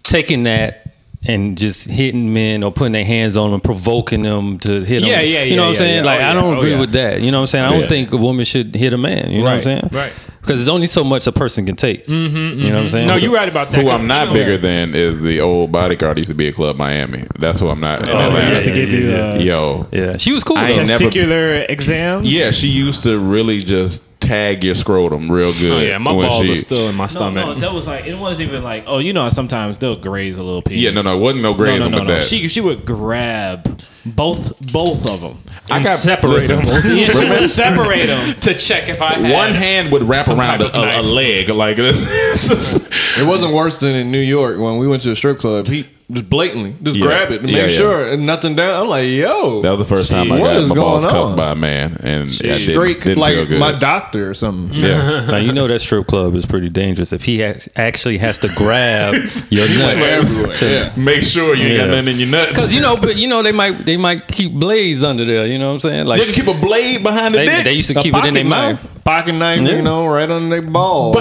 taking that and just hitting men or putting their hands on them, provoking them to hit them. Yeah, yeah, yeah. You know yeah, what I'm yeah, saying? yeah. Like Oh, I don't Oh, agree yeah. with that. You know what I'm saying? I don't Yeah. think a woman should hit a man. You know what I'm saying? Right. Because there's only so much a person can take. Mm-hmm, you know what I'm saying? No, So- you're right about that. Who 'cause, I'm not you know, bigger than is the old bodyguard used to be at Club Miami. That's who I'm not. Oh, Atlanta. yeah, used to give you uh, Yo, Yeah, she was cool. I though. ain't never- testicular exams. yeah, she used to really just tag your scrotum real oh, good. Oh yeah, my when balls she- are still in my No, stomach. no, that was like it wasn't even like oh you know sometimes they'll graze a little piece. Yeah, no, no, it wasn't no no, grazing no, no, with no. that. She she would grab both both of them. I and got separate them. Yeah, she would separate them. to check if I had One hand would wrap some around type of a, a, a knife. leg like this. It wasn't worse than in New York when we went to a strip club. He just blatantly just Yeah. grab it and Yeah, make yeah. sure and nothing down. I'm like, yo, that was the first time I What got my balls going cuffed by a man, and yeah, it didn't, straight didn't feel like good. my doctor or something. yeah. Now you know that strip club is pretty dangerous. If he ac- actually has to grab your nuts, everywhere, to- yeah. Make sure you ain't got nothing in your nuts. Cause you know, but you know they might they might keep blades under there. You know what I'm saying? Like they can keep a blade behind the they, dick. they used to A keep it in their pocket mouth. knife, pocket knife, Yeah. you know, right on their balls.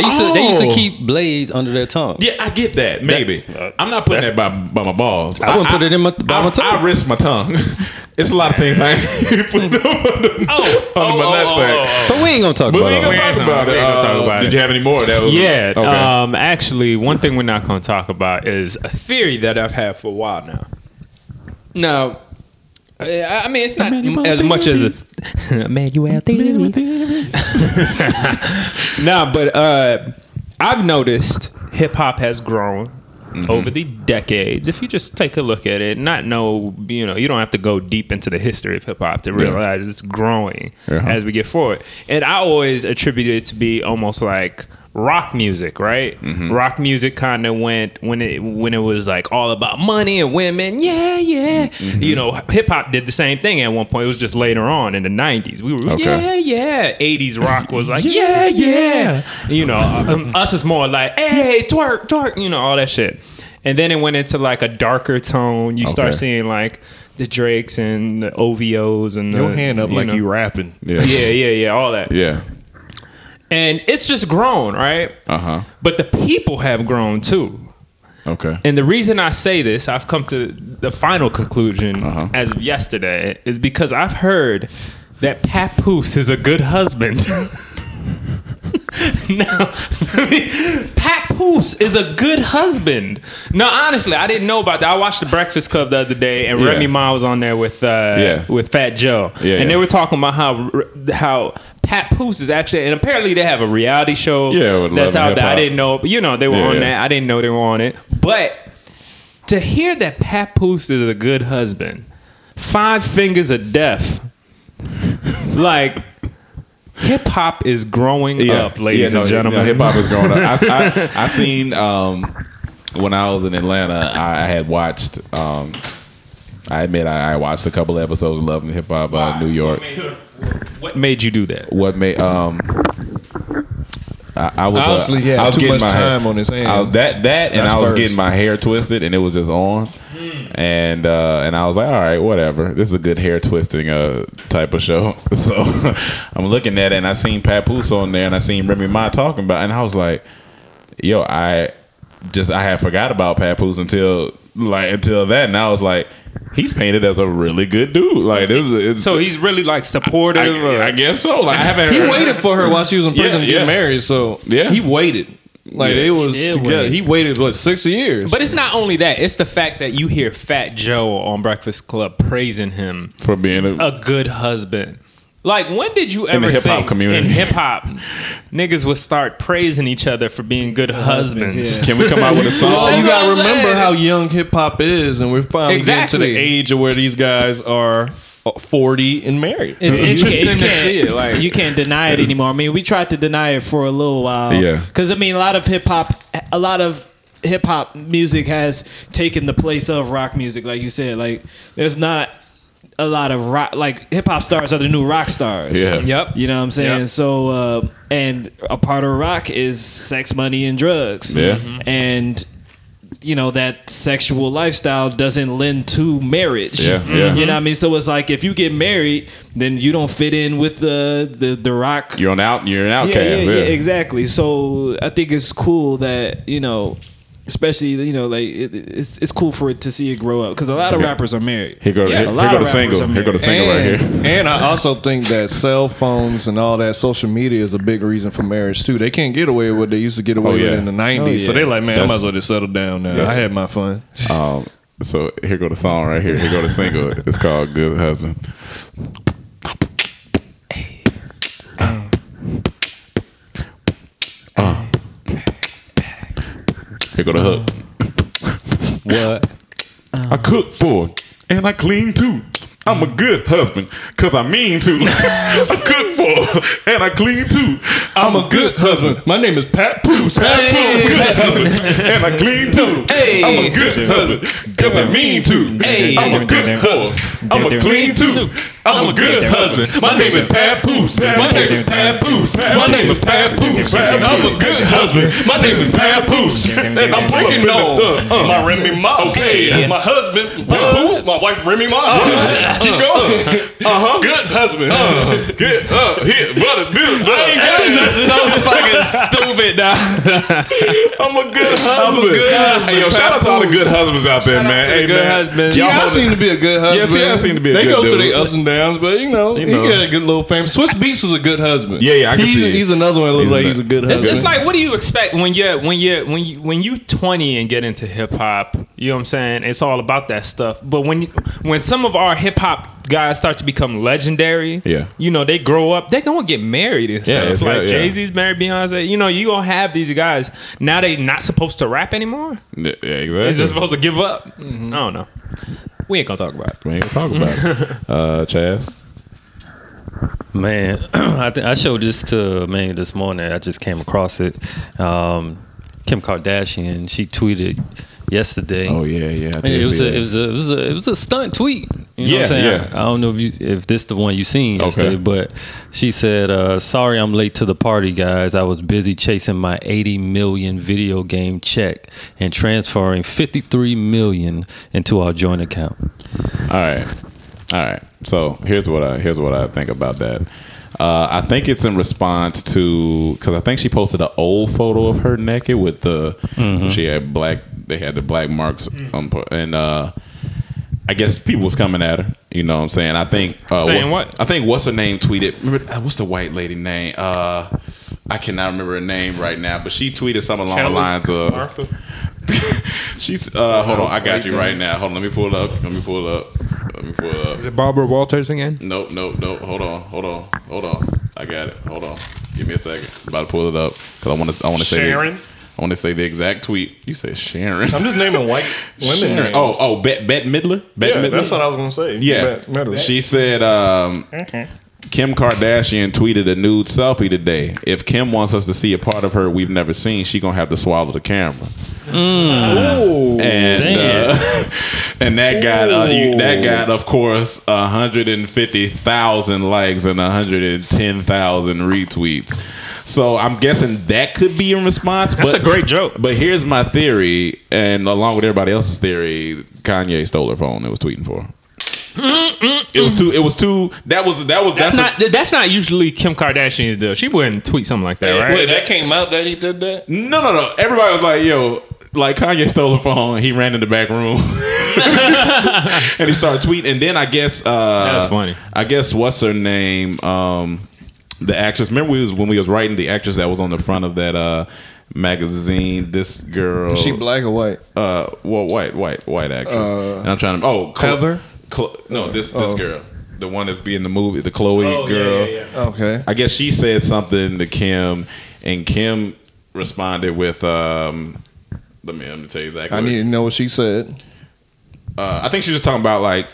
They used to they used to Oh. keep blades under their tongue. Yeah, I get that. Maybe I'm not putting that by, by my balls. I wouldn't put it in my- by I, my tongue. I risk my tongue. it's a lot of things I ain't putting under, Oh, under my oh, oh, nutsack. oh, oh, But we ain't gonna talk But about we ain't gonna talk about We it. ain't gonna talk Uh, about did it. you have any more? That was Yeah. Okay. Um, actually, one thing we're not going to talk about is a theory that I've had for a while now. Now, I I mean, it's not as much as it's Emmanuel theory. nah, but uh, I've noticed hip hop has grown. Over the decades, if you just take a look at it, not know, you know, you don't have to go deep into the history of hip hop to realize it's growing Uh-huh. as we get forward. And I always attribute it to be almost like rock music, right? Mm-hmm. Rock music kind of went when it when it was like all about money and women. Yeah, yeah. Mm-hmm. You know, hip hop did the same thing at one point. It was just later on in the '90s. We were Okay. yeah, yeah. '80s rock was like yeah, yeah. You know, uh, um, us is more like hey, twerk, twerk. You know, all that shit. And then it went into like a darker tone. You start seeing like the Drakes and the OVOs and the Your hand up like know. you rapping. yeah. Yeah, yeah, yeah, all that. Yeah. And it's just grown, right? Uh huh. But the people have grown too. Okay. And the reason I say this, I've come to the final conclusion Uh-huh. as of yesterday, is because I've heard that Papoose is a good husband. now, I mean, Papoose is a good husband. No, honestly, I didn't know about that. I watched The Breakfast Club the other day, and Yeah. Remy Ma was on there with uh, Yeah. with Fat Joe, Yeah, and they were talking about how how Papoose is actually, and apparently they have a reality show Yeah, that's out there. I didn't know, you know, they were on that. I didn't know they were on it. But to hear that Pat Papoose is a good husband, five fingers of death, like hip hop is growing up, ladies and gentlemen. hip hop is growing up. I, I, I seen um, when I was in Atlanta, I, I had watched. Um, I admit I, I watched a couple episodes of Love and Hip Hop uh, New York. What made you do that? What made um. I, I was Honestly, uh, he had I was too getting much my time hair, on his hands. I was, that that and That's I was first. getting my hair twisted and it was just on, and uh, and I was like, all right, whatever. This is a good hair twisting uh type of show. So I'm looking at it and I seen Papoose on there and I seen Remy Ma talking about, it, and I was like, yo, I just I had forgot about Papoose until like until that, and I was like, he's painted as a really good dude. Like this is it's, So he's really like supportive. I, or- I guess so. Like I haven't. He heard- waited for her while she was in prison Yeah, to get yeah. married. So Yeah. he waited. Like Yeah. they was did together. wait. He waited what six years. But it's not only that; it's the fact that you hear Fat Joe on Breakfast Club praising him for being a, a good husband. Like, when did you ever the hip-hop think community. in hip hop niggas would start praising each other for being good husbands? yeah. Can we come out with a song? Well, you gotta remember saying. how young hip hop is, and we're finally Exactly. getting to the age of where these guys are uh, forty and married. It's interesting to see it. Like, you can't deny it anymore. I mean, we tried to deny it for a little while. Yeah. Because I mean, a lot of hip hop, a lot of hip hop music has taken the place of rock music, like you said. Like, there's not a lot of rock. Like, hip hop stars are the new rock stars. Yeah. Yep. You know what I'm saying? Yep. So, uh, and a part of rock is sex, money, and drugs. Yeah. Mhm. And you know that sexual lifestyle doesn't lend to marriage. Yeah, yeah. You know what I mean? So it's like if you get married, then you don't fit in with the the the rock. You're an out. You're an yeah, outcast. yeah, Yeah, yeah, exactly. So I think it's cool that you know, especially you know, like it, it's it's cool for it to see it grow up because a lot of Okay. rappers are married. Here go. Yeah, here, a here go of the single. are Here go the married. single right here. and I also think that cell phones and all that social media is a big reason for marriage too. They can't get away with what they used to get away Oh, yeah. with in the nineties. Oh, So they're like, man, I might as well just settle down now. I had my fun. Um, so here go the song right here. Here go the single. It's called "Good Husband." Here go the hook. What? I cook for and I clean too. I'm a good husband, cause I mean to. I cook for and I clean too. I'm a good husband. My name is Pat Poos. Pat Poos, good husband, and I clean too. I'm a good husband, cause I mean to. I'm a good husband. I'm a clean too. I'm a good husband. My name is Pat Poos. My name is Pat Poos. My name is Pat Poos. I'm a good husband. My name is Pat Poos. And I'm breaking on my Remy Ma. Okay. My husband, Pat Poos. My wife, Remy Ma. Uh-huh. Keep going. Uh-huh. uh-huh. Good husband. Uh-huh. Get up here, brother. This, This is so fucking stupid now. I'm a good husband. Hey, yo, shout out to all the good husbands out there, man. Hey, good man. husbands. Y'all T.I. seem to be a good husband. Yeah, T.I. seem to be a good dude. they go through dude. their ups and downs, but you know, know. he got a good little family. Swizz Beatz was a good husband. Yeah, yeah, I can he's, see it. He's another one that looks He's like a- he's a good It's, husband. it's like what do you expect when you're when you when you when you 20 and get into hip hop? You know what I'm saying? It's all about that stuff. But when you, when some of our hip hop guys start to become legendary, Yeah. you know they grow up, they're gonna get married and Yeah, stuff. it's like got- yeah. Jay Z's married Beyonce. You know you gonna have these guys now. They not supposed to rap anymore. Yeah, exactly. They're just supposed to give up. Mm-hmm. I don't know. We ain't gonna talk about it. We ain't gonna talk about it. Uh, Chaz. Man, I, th- I showed this to man this morning. I just came across it. Um, Kim Kardashian, she tweeted yesterday. Oh yeah, yeah. I It was, a, it was a it was a it was a stunt tweet. You know what Yeah, I'm saying? yeah. I don't know if you if this the one you seen yesterday, Okay. but she said, uh, "Sorry, I'm late to the party, guys. I was busy chasing my 80 million video game check and transferring 53 million into our joint account." All right, all right. So here's what I here's what I think about that. Uh, I think it's in response to because I think she posted an old photo of her naked with the she had black they had the black marks on and uh, I guess people was coming at her. You know what I'm saying? I think uh, Saying what? I think what's her name tweeted. Remember, uh, what's the white lady name? Uh, I cannot remember her name right now, but she tweeted something along the lines of. Martha? She's uh hold on, I got you right now. Hold on, let me pull it up. Let me pull it up. Let me pull it up. Is it Barbara Walters again? Nope, nope, nope. Hold on, hold on, hold on. I got it. Hold on. Give me a second. I'm about to pull it up because I want to. I want to say. the- Sharon? I want to say the exact tweet. You said Sharon. I'm just naming white women. Names. Oh, oh, Bette Bette Midler. Bette yeah, Midler. that's what I was gonna say. Yeah. Bet- Metal. She said um, Kim Kardashian tweeted a nude selfie today. If Kim wants us to see a part of her we've never seen, she gonna have to swallow the camera. And Damn. uh, and that got uh, you, that got of course 150,000 likes and 110,000 retweets. So I'm guessing that could be in response. That's but, a great joke. But here's my theory, and along with everybody else's theory, Kanye stole her phone. It was tweeting for. her. It was too. It was too. That was. That was. That's, That's, not. that's not usually Kim Kardashian's deal. She wouldn't tweet something like that, right? Wait, that came out that he did that. No, no, no. Everybody was like, "Yo." Like Kanye stole the phone, he ran in the back room, and he started tweeting. And then I guess uh, That's funny. I guess what's her name? Um, the actress. Remember we was when we was writing the actress that was on the front of that uh, magazine. This girl, She black or white? uh, well, white, white, white actress. Uh, and I'm trying to. Oh, Chlo- Heather? Chlo- no, this this Oh. girl, the one that's be in the movie, the Chloe Oh, girl. yeah, yeah. Okay. I guess she said something to Kim, and Kim responded with, um, "Let me let me tell you exactly." I what- need to know what she said. uh, I think she's just talking about like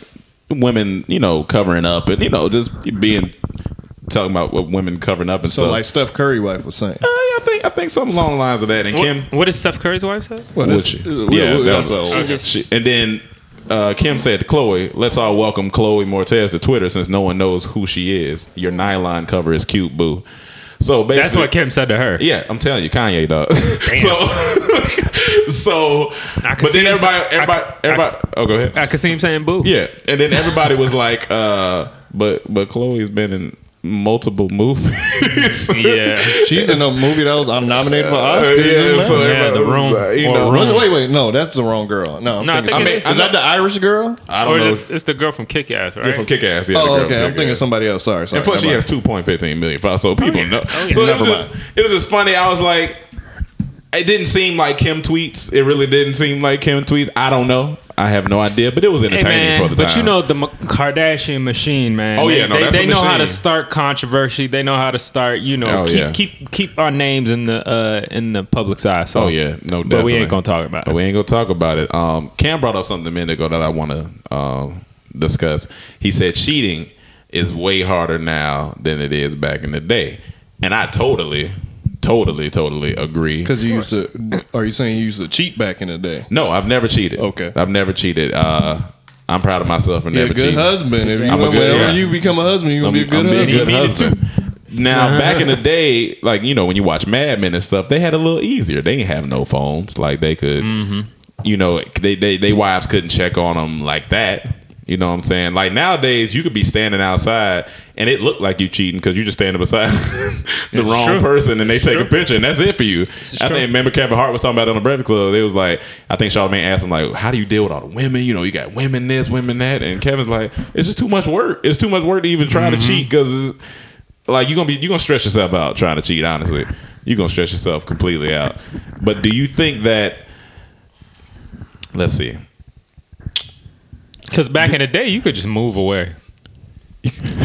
women, you know, covering up and you know just being talking about what women covering up and So stuff. So like Steph Curry wife was saying. Uh, I think I think something along the lines of that. And Kim, What, what did Steph Curry's wife say? Well, Which- that's, yeah, yeah, that that's was- a- She just she, and then uh, Kim said to Chloe, "Let's all welcome Chloe Moretz to Twitter since no one knows who she is. Your nylon cover is cute, boo." So basically, That's what Kim said to her. Yeah, I'm telling you, Kanye, dog. so, so, I but then him say- everybody, everybody, I- oh, go ahead. I could see him saying boo. Yeah, and then everybody was like, uh, "But, but Chloe's been in multiple movies." Yeah. She's in a movie that was I'm nominated for Uh, Oscars. yeah, isn't so? Yeah, The Room, like, you know, Room. wait, wait, no, that's the wrong girl. No, I'm No, I thinking. think I mean, is that the Irish girl? I don't is know. it, it's the girl from Kick Ass, right? Yeah, from Kick Ass. Yeah, the Oh, girl okay. from I'm Kick-Ass. thinking somebody else. Sorry, sorry. And plus, she has two point fifteen million followers, so people yeah. know. Oh, yeah. So it Never was just it was just funny. I was like, it didn't seem like Kim tweets. It really didn't seem like Kim tweets. I don't know. I have no idea, but it was Hey, entertaining man, for the but time. But you know the M- Kardashian machine, man. Oh, They- yeah, no, they, that's they a know how to start controversy. They know how to start, you know, Oh, keep yeah. keep keep our names in the uh in the public's eye. So, Oh yeah, no, doubt. but we ain't gonna talk about But it. we ain't gonna talk about it. Um, Cam brought up something a minute ago that I want to um, discuss. He said cheating is way harder now than it is back in the day, and I totally, totally, totally agree. Because you used to. Are you saying you used to cheat back in the day? No, I've never cheated. Okay. I've never cheated. Uh, I'm proud of myself for You're a good cheating. husband. If you, I'm a good- whenever yeah. you become a husband, you're gonna I'm, be a good I'm being husband. a good husband. Now, back in the day, like you know, when you watch Mad Men and stuff, they had a little easier. They didn't have no phones. Like they could, Mm-hmm. you know, they they they wives couldn't check on them like that. You know what I'm saying? Like nowadays, you could be standing outside and it looked like you cheating because you just standing beside the It's wrong true. person and they It's take a picture and that's it for you. I true. think remember Kevin Hart was talking about it on the Breakfast Club. They was like, I think Charlamagne asked him like, how do you deal with all the women? You know, you got women this, women that, and Kevin's like, it's just too much work. It's too much work to even try to mm-hmm. cheat because like you're gonna be you're gonna stress yourself out trying to cheat. Honestly, you're gonna stress yourself completely out. But do you think that? Let's see. Because back in the day, you could just move away.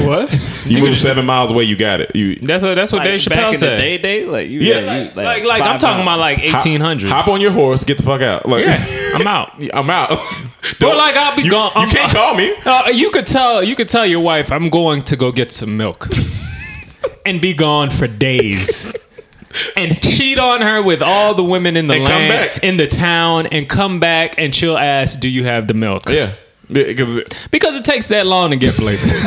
What? You move seven miles away, you got it. You That's what that's what Dave Like, back Chappelle in said. the day, day, like you, Yeah. yeah, you, like like, like I'm talking miles. about like hop- 1800s. Hop on your horse, get the fuck out. Like yeah, I'm out. I'm out. But Don't- like I'll be you, gone. You I'm- can't call me. Uh, you could tell you could tell your wife I'm going to go get some milk and be gone for days. And cheat on her with all the women in the And come land, back. in the town, and come back, and she'll ask, "Do you have the milk?" Yeah. Because Because it takes that long to get places.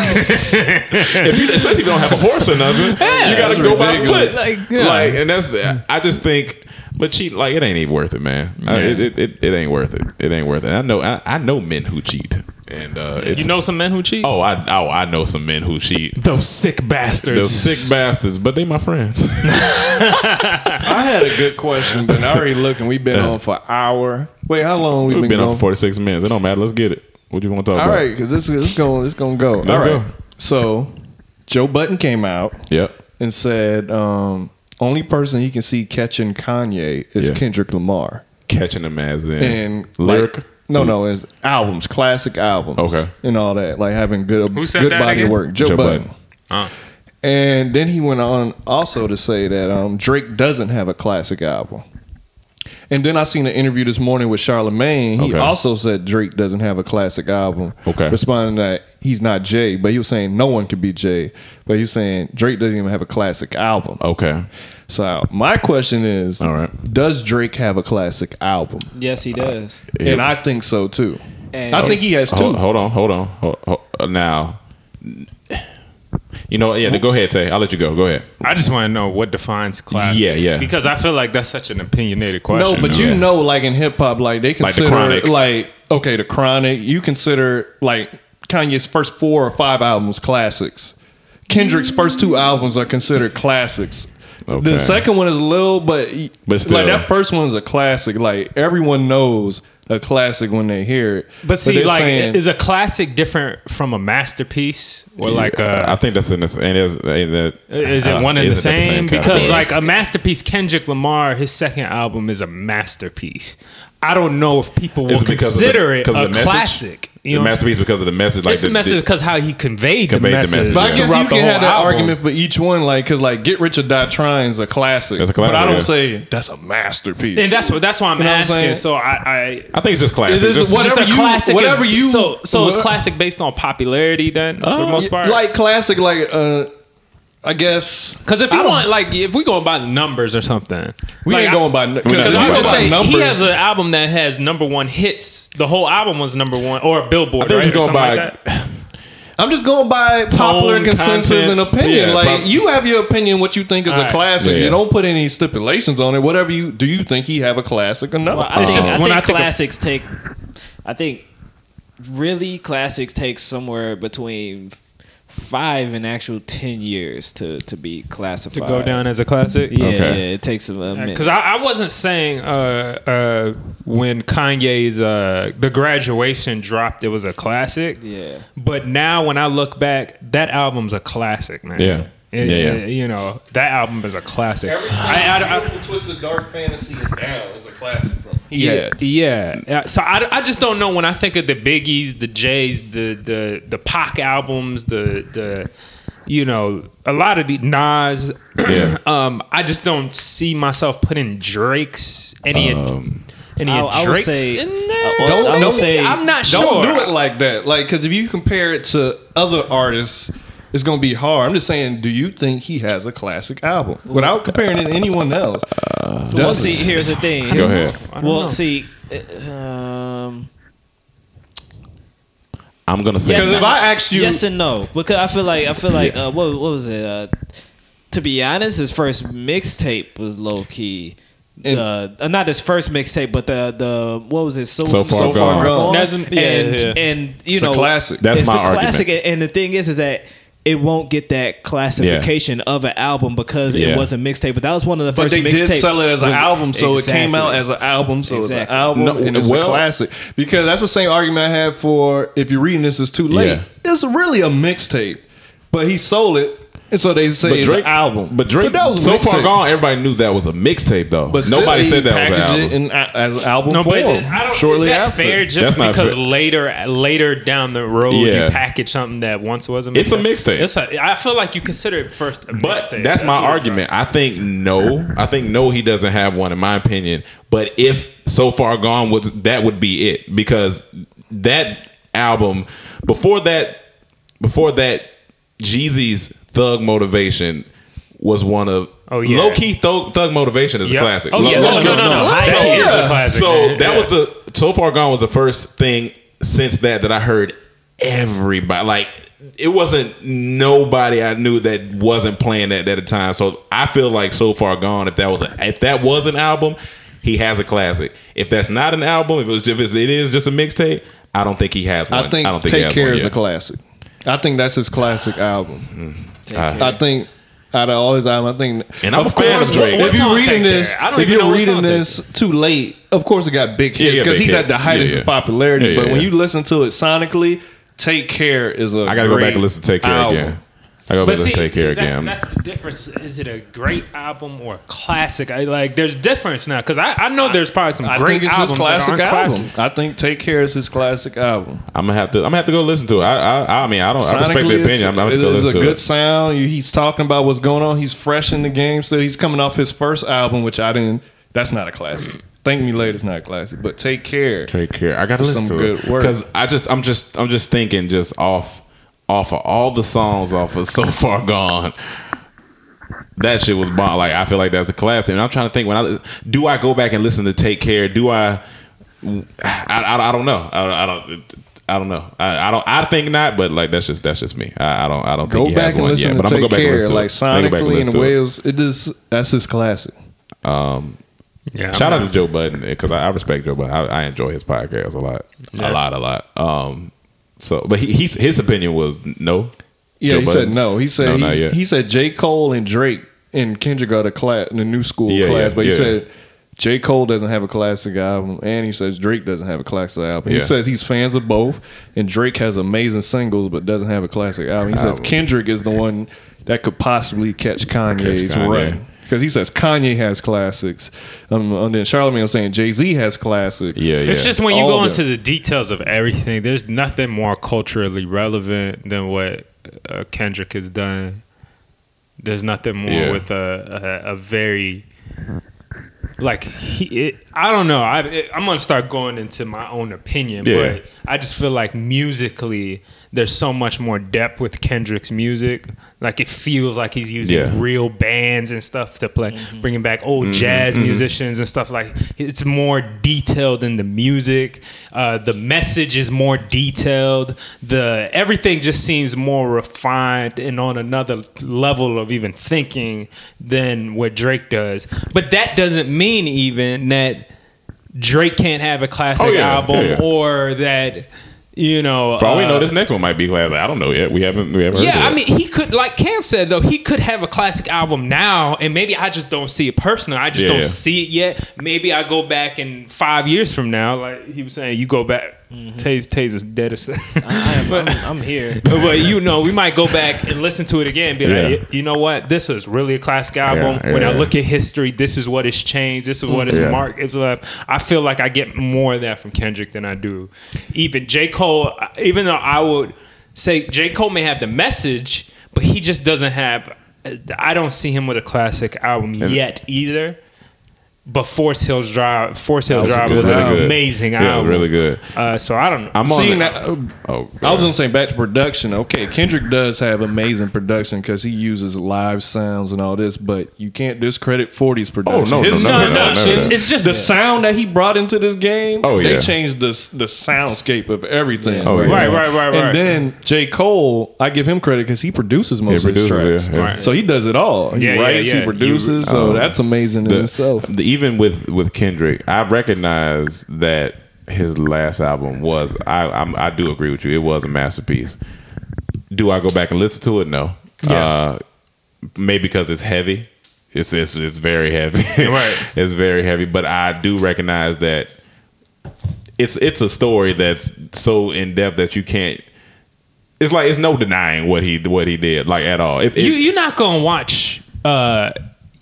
if you, especially if you don't have a horse or nothing, you got to that's go by foot. Like, yeah. Like, and that's I just think, but cheat like it ain't even worth it, man. I- it, it, it, it ain't worth it. It ain't worth it. I know I, I know men who cheat, and uh, it's you know some men who cheat. oh I oh I know some men who cheat. those sick bastards. Those sick bastards, but they my friends. I had a good question, but I already looking. We've been on for an hour. Wait, how long we We've been, been going? on for forty six minutes. It don't matter. Let's get it. What you want to talk All about? All right, because this this going it's gonna go. All right. go. So Joe Budden came out Yep. and said um, only person he can see catching Kanye is Yeah. Kendrick Lamar. Catching them as in And lyric. like- no, no, it's albums, classic albums. Okay. And all that, like having good Who said good that body again? work. Joe, Joe Button. Budden. Oh. And then he went on also to say that um, Drake doesn't have a classic album. And then I seen an interview this morning with Charlamagne. He Okay. also said Drake doesn't have a classic album. Okay. Responding that he's not Jay, but he was saying no one could be Jay. But he was saying Drake doesn't even have a classic album. Okay. So my question is, All right. does Drake have a classic album? Yes, he does. And I think so too. And I think he has two. Hold, hold on, hold on. Hold, hold, uh, now, you know, yeah. Go ahead, Tay. I'll let you go. Go ahead. I just want to know what defines classic. Yeah, yeah. Because I feel like that's such an opinionated question. No, but Yeah. you know, like in hip hop, like they Like the consider Chronic. like, okay, the Chronic. You consider like Kanye's first four or five albums classics. Kendrick's first two albums are considered classics. Okay. The second one is a little, but, But still. like that first one is a classic. Like everyone knows a classic when they hear it. But see, they're like, saying- is a classic different from a masterpiece, or like a? I think that's in this. And is, and that, Is it uh, one and the is it the same? Because like a masterpiece, Kendrick Lamar, his second album is a masterpiece. I don't know if people will Is it because of the- consider it a classic. You the know, what masterpiece because of the message. Like it's the, message because how he conveyed, Conveyed the the message. message, But I yeah. guess throughout you can have that album. argument for each one, like because like Get Rich or Die Trying is a classic. That's a But I don't yeah. say that's a masterpiece. and that's what that's why I'm You know what I'm asking. so I, I I think it's just classic. Is it Just- what- just Whatever a you- classic. whatever is, you- so so it's classic based on popularity then for the most part. like classic, like uh, I guess because if I you don't- want like if we going by the numbers or something, we like, ain't I- going by because Because I you would go say numbers. he has an album that has number one hits. The whole album was number one, or a Billboard, I think right? we're Or just going something by. like that. I'm just going by popular Tone, consensus content. and opinion. Yeah, like prob- you have your opinion, what you think is a classic. Yeah, yeah. You don't put any stipulations on it. Whatever you do, you think he have a classic or no? Well, I It's think, just I when think I think of- classics take. I think really classics take somewhere between five and actual ten years to to be classified to go down as a classic. Yeah, Okay. yeah, it takes a minute. Because I, I wasn't saying uh, uh, when Kanye's uh, the graduation dropped, it was a classic. Yeah. But now when I look back, that album's a classic, man. Yeah. It- Yeah, yeah. it- you know that album is a classic. I, I, I, Twisted Dark Fantasy and Down is a classic from yeah, yeah. Yeah. So I, I just don't know when I think of the Biggies, the Jays, the the the Pac albums, the the you know a lot of the Nas. Yeah. um, I just don't see myself putting Drake's any Um, any I, of I would Drake's say. in I- there. Don't- I would don't- say. I'm not sure. Don't do it like that. Like, because if you compare it to other artists, it's gonna be hard. I'm just saying, do you think he has a classic album without comparing it to anyone else? well, see, here's the thing. Go ahead. Well, see. uh, Um, I'm gonna say Yes, Because if I asked you, yes and no, because I feel like I feel like uh, what what was it? Uh, to be honest, his first mixtape was low key. And- uh, uh, not his first mixtape, but the the what was it? So, So Far Gone. Gone. That's- yeah, and yeah. and you It's a know, classic. That's it's my a argument. classic. And the thing is, is that it won't get that classification of an album because Yeah. it was a mixtape. But that was one of the but first they mixtapes. did sell it as an album, so it came out as an album, so it's an album No, and it's well- a classic. Because that's the same argument I had for if you're reading this, it's too late. Yeah. It's really a mixtape, but he sold it, and so they say But it's Drake an album. But Drake, that was so far mixtape. gone. Everybody knew that was a mixtape, though. But Nobody said that was an album. it in, as an album No, but. I don't. shortly is that after. fair? Just That's because fair. later, later down the road, Yeah. you package something that once was a mixtape. It's a mixtape. It's a, I feel like you consider it first a But mixtape. that's, my argument. I think no. I think no. He doesn't have one, in my opinion. But if so far gone was that would be it because that album before that before that Jeezy's Thug Motivation was one of Oh, yeah. low key Thug, Thug Motivation is Yep. a classic. Oh, Low- yeah. low No, key. no, no, no. So, That is a classic, So man. that Yeah. was the so far gone was the first thing since that that I heard everybody like it wasn't nobody I knew that wasn't playing that at the time. So I feel like so far gone. If that was a, if that was an album, he has a classic. If that's not an album, if it was if it's, it is just a mixtape, I don't think he has one. I think, don't think he Take has Care one is a classic. I think that's his classic album. Uh, I think out of all his albums, I think. And I'm a fan course, of Drake. If you're reading this, I don't if you're reading this too late, of course it got big Yeah, hits yeah, because big he's at the height Yeah, of his popularity. Yeah, but yeah. when you listen to it sonically, Take Care is a. I gotta go back and listen to Take Care album. again. I gotta But listen see, to Take Care that's, again. that's the difference. Is it a great album or a classic? I like. There's difference now because I, I know there's probably some I great think it's albums his classic that aren't album. classics. I think Take Care is his classic album. I'm gonna have to. I'm gonna have to go listen to it. I. I, I mean, I don't. I respect the opinion. I'm gonna have to go it's a good it. sound. He's talking about what's going on. He's fresh in the game. So he's coming off his first album, which I didn't. That's not a classic. Thank Me Later is not classic, but Take Care. Take care. I gotta listen some to good it work. because I just, I'm just, I'm just thinking, just off, off of all the songs off of So Far Gone. That shit was bomb. Like I feel like that's a classic. And I'm trying to think when I do I go back and listen to Take Care. Do I? I, I, I don't know. I, I don't. I don't know. I, I don't. I think not. But like that's just that's just me. I, I don't. I don't Go think he back has and one listen yet. to But I'm Take gonna go back and Care, listen to like it. I'm gonna go back and sonically and listen the to way it. it was. It is that's his classic. Um, yeah, I'm Shout out not- to Joe Budden because I, I respect Joe Budden. I, I enjoy his podcast a lot, Yeah. a lot, a lot. Um, so, but he, he's, his opinion was no. Yeah, Joe he Budden's? said no. He said No, he said J Cole and Drake and Kendrick got a class in the new school Yeah, class, yeah, but he yeah. said J Cole doesn't have a classic album, and he says Drake doesn't have a classic album. He says he's fans of both, and Drake has amazing singles but doesn't have a classic album. He says Kendrick is the one that could possibly catch Kanye's Kanye. run. Because he says Kanye has classics, um, and then Charlamagne was saying Jay Z has classics. Yeah, yeah. It's just when you All go into the details of everything, there's nothing more culturally relevant than what uh, Kendrick has done. There's nothing more Yeah. with a, a, a very like he. It, I don't know. I it, I'm gonna start going into my own opinion, Yeah. but I just feel like musically, there's so much more depth with Kendrick's music. Like it feels like he's using Yeah. real bands and stuff to play, mm-hmm. bringing back old mm-hmm, jazz mm-hmm. musicians and stuff like. It's more detailed in the music. Uh, the message is more detailed. The everything just seems more refined and on another level of even thinking than what Drake does. But that doesn't mean even that Drake can't have a classic Oh, yeah. album Yeah, yeah. or that you know. For all we know, uh, this next one might be classic. I don't know yet. We haven't. We haven't. heard yeah, it I mean, he could, like Cam said, though, he could have a classic album now, and maybe I just don't see it personally. I just Yeah, don't see it yet. Maybe I go back in five years from now, like he was saying, you go back. Mm-hmm. Taze, Taze is dead. as- I am, I'm, I'm here. but you know, we might go back and listen to it again. And be Yeah. like, you know what? This was really a classic album. Yeah, when I look at history, this is what it's changed. This is what it's Yeah. marked. It's like I feel like I get more of that from Kendrick than I do. Even J Cole, even though I would say J Cole may have the message, but he just doesn't have. I don't see him with a classic album yet either. But Forest Hills Drive, Forest Hills Drive was was really an good. amazing Yeah, album. really good. Uh, so I don't know. I'm on. Seeing the- that, uh, oh, I was go gonna say back to production. Okay, Kendrick does have amazing production because he uses live sounds and all this, but you can't discredit 40's production. no, no, His no, no, no, no, no. It's, it's just the sound that he brought into this game. Oh, yeah, they changed the the soundscape of everything. Oh, yeah. Right, right, right, right. And then J Cole, I give him credit because he produces most He of his tracks. yeah, yeah. Right. So he does it all. He Yeah, yeah, writes, yeah. he produces. so um, that's amazing in the- itself. the- even with with Kendrick, I recognize that his last album was. I I'm, I do agree with you. It was a masterpiece. Do I go back and listen to it? No. Yeah. Uh, maybe because it's heavy. It's it's, it's very heavy. Right. it's very heavy. But I do recognize that it's it's a story that's so in depth that you can't. It's like it's no denying what he what he did like at all. It- it- you you're not gonna watch uh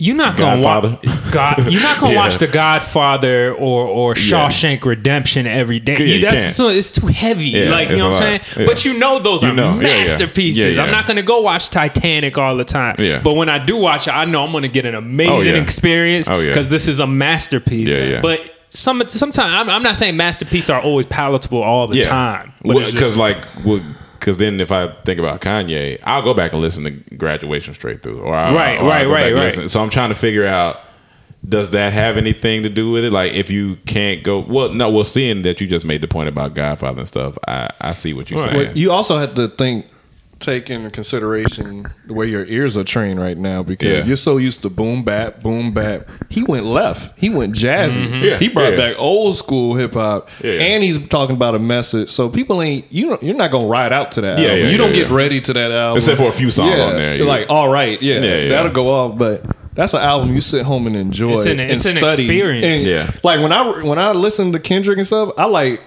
you're not gonna Godfather? watch God. You're not gonna Yeah. watch The Godfather or or Shawshank Redemption every day. Yeah, That's so it's too heavy. Yeah, like you know what I'm saying. Yeah. But you know those You are know. Yeah, yeah. masterpieces. Yeah, I'm not gonna go watch Titanic all the time. Yeah. But when I do watch it, I know I'm gonna get an amazing Oh, yeah. experience Oh, yeah. because this is a masterpiece. Yeah, yeah. But some sometimes I'm, I'm not saying masterpieces are always palatable all the time. Because like, because then if I think about Kanye, I'll go back and listen to Graduation straight through, or I'll, Right, or I'll right, go back right, and right. listen. So I'm trying to figure out. Does that have anything to do with it? Like, if you can't go, well, no. Well, seeing that you just made the point about Godfather and stuff, I, I see what you're Right. saying. Well, you also have to think, take into consideration the way your ears are trained right now because Yeah. you're so used to boom bap, boom bap. He went left. He went jazzy. Mm-hmm. Yeah, he brought yeah. back old school hip hop, Yeah, yeah. and he's talking about a message. So people ain't you. Don't, you're not gonna ride out to that. Yeah, album. yeah, you don't yeah, get yeah. ready to that album, Except for a few songs Yeah, on there, You're like, all right, yeah, Yeah, yeah. that'll go off, but. That's an album you sit home and enjoy It's an- and an study. experience. And, Yeah. like when I when I listen to Kendrick and stuff, I like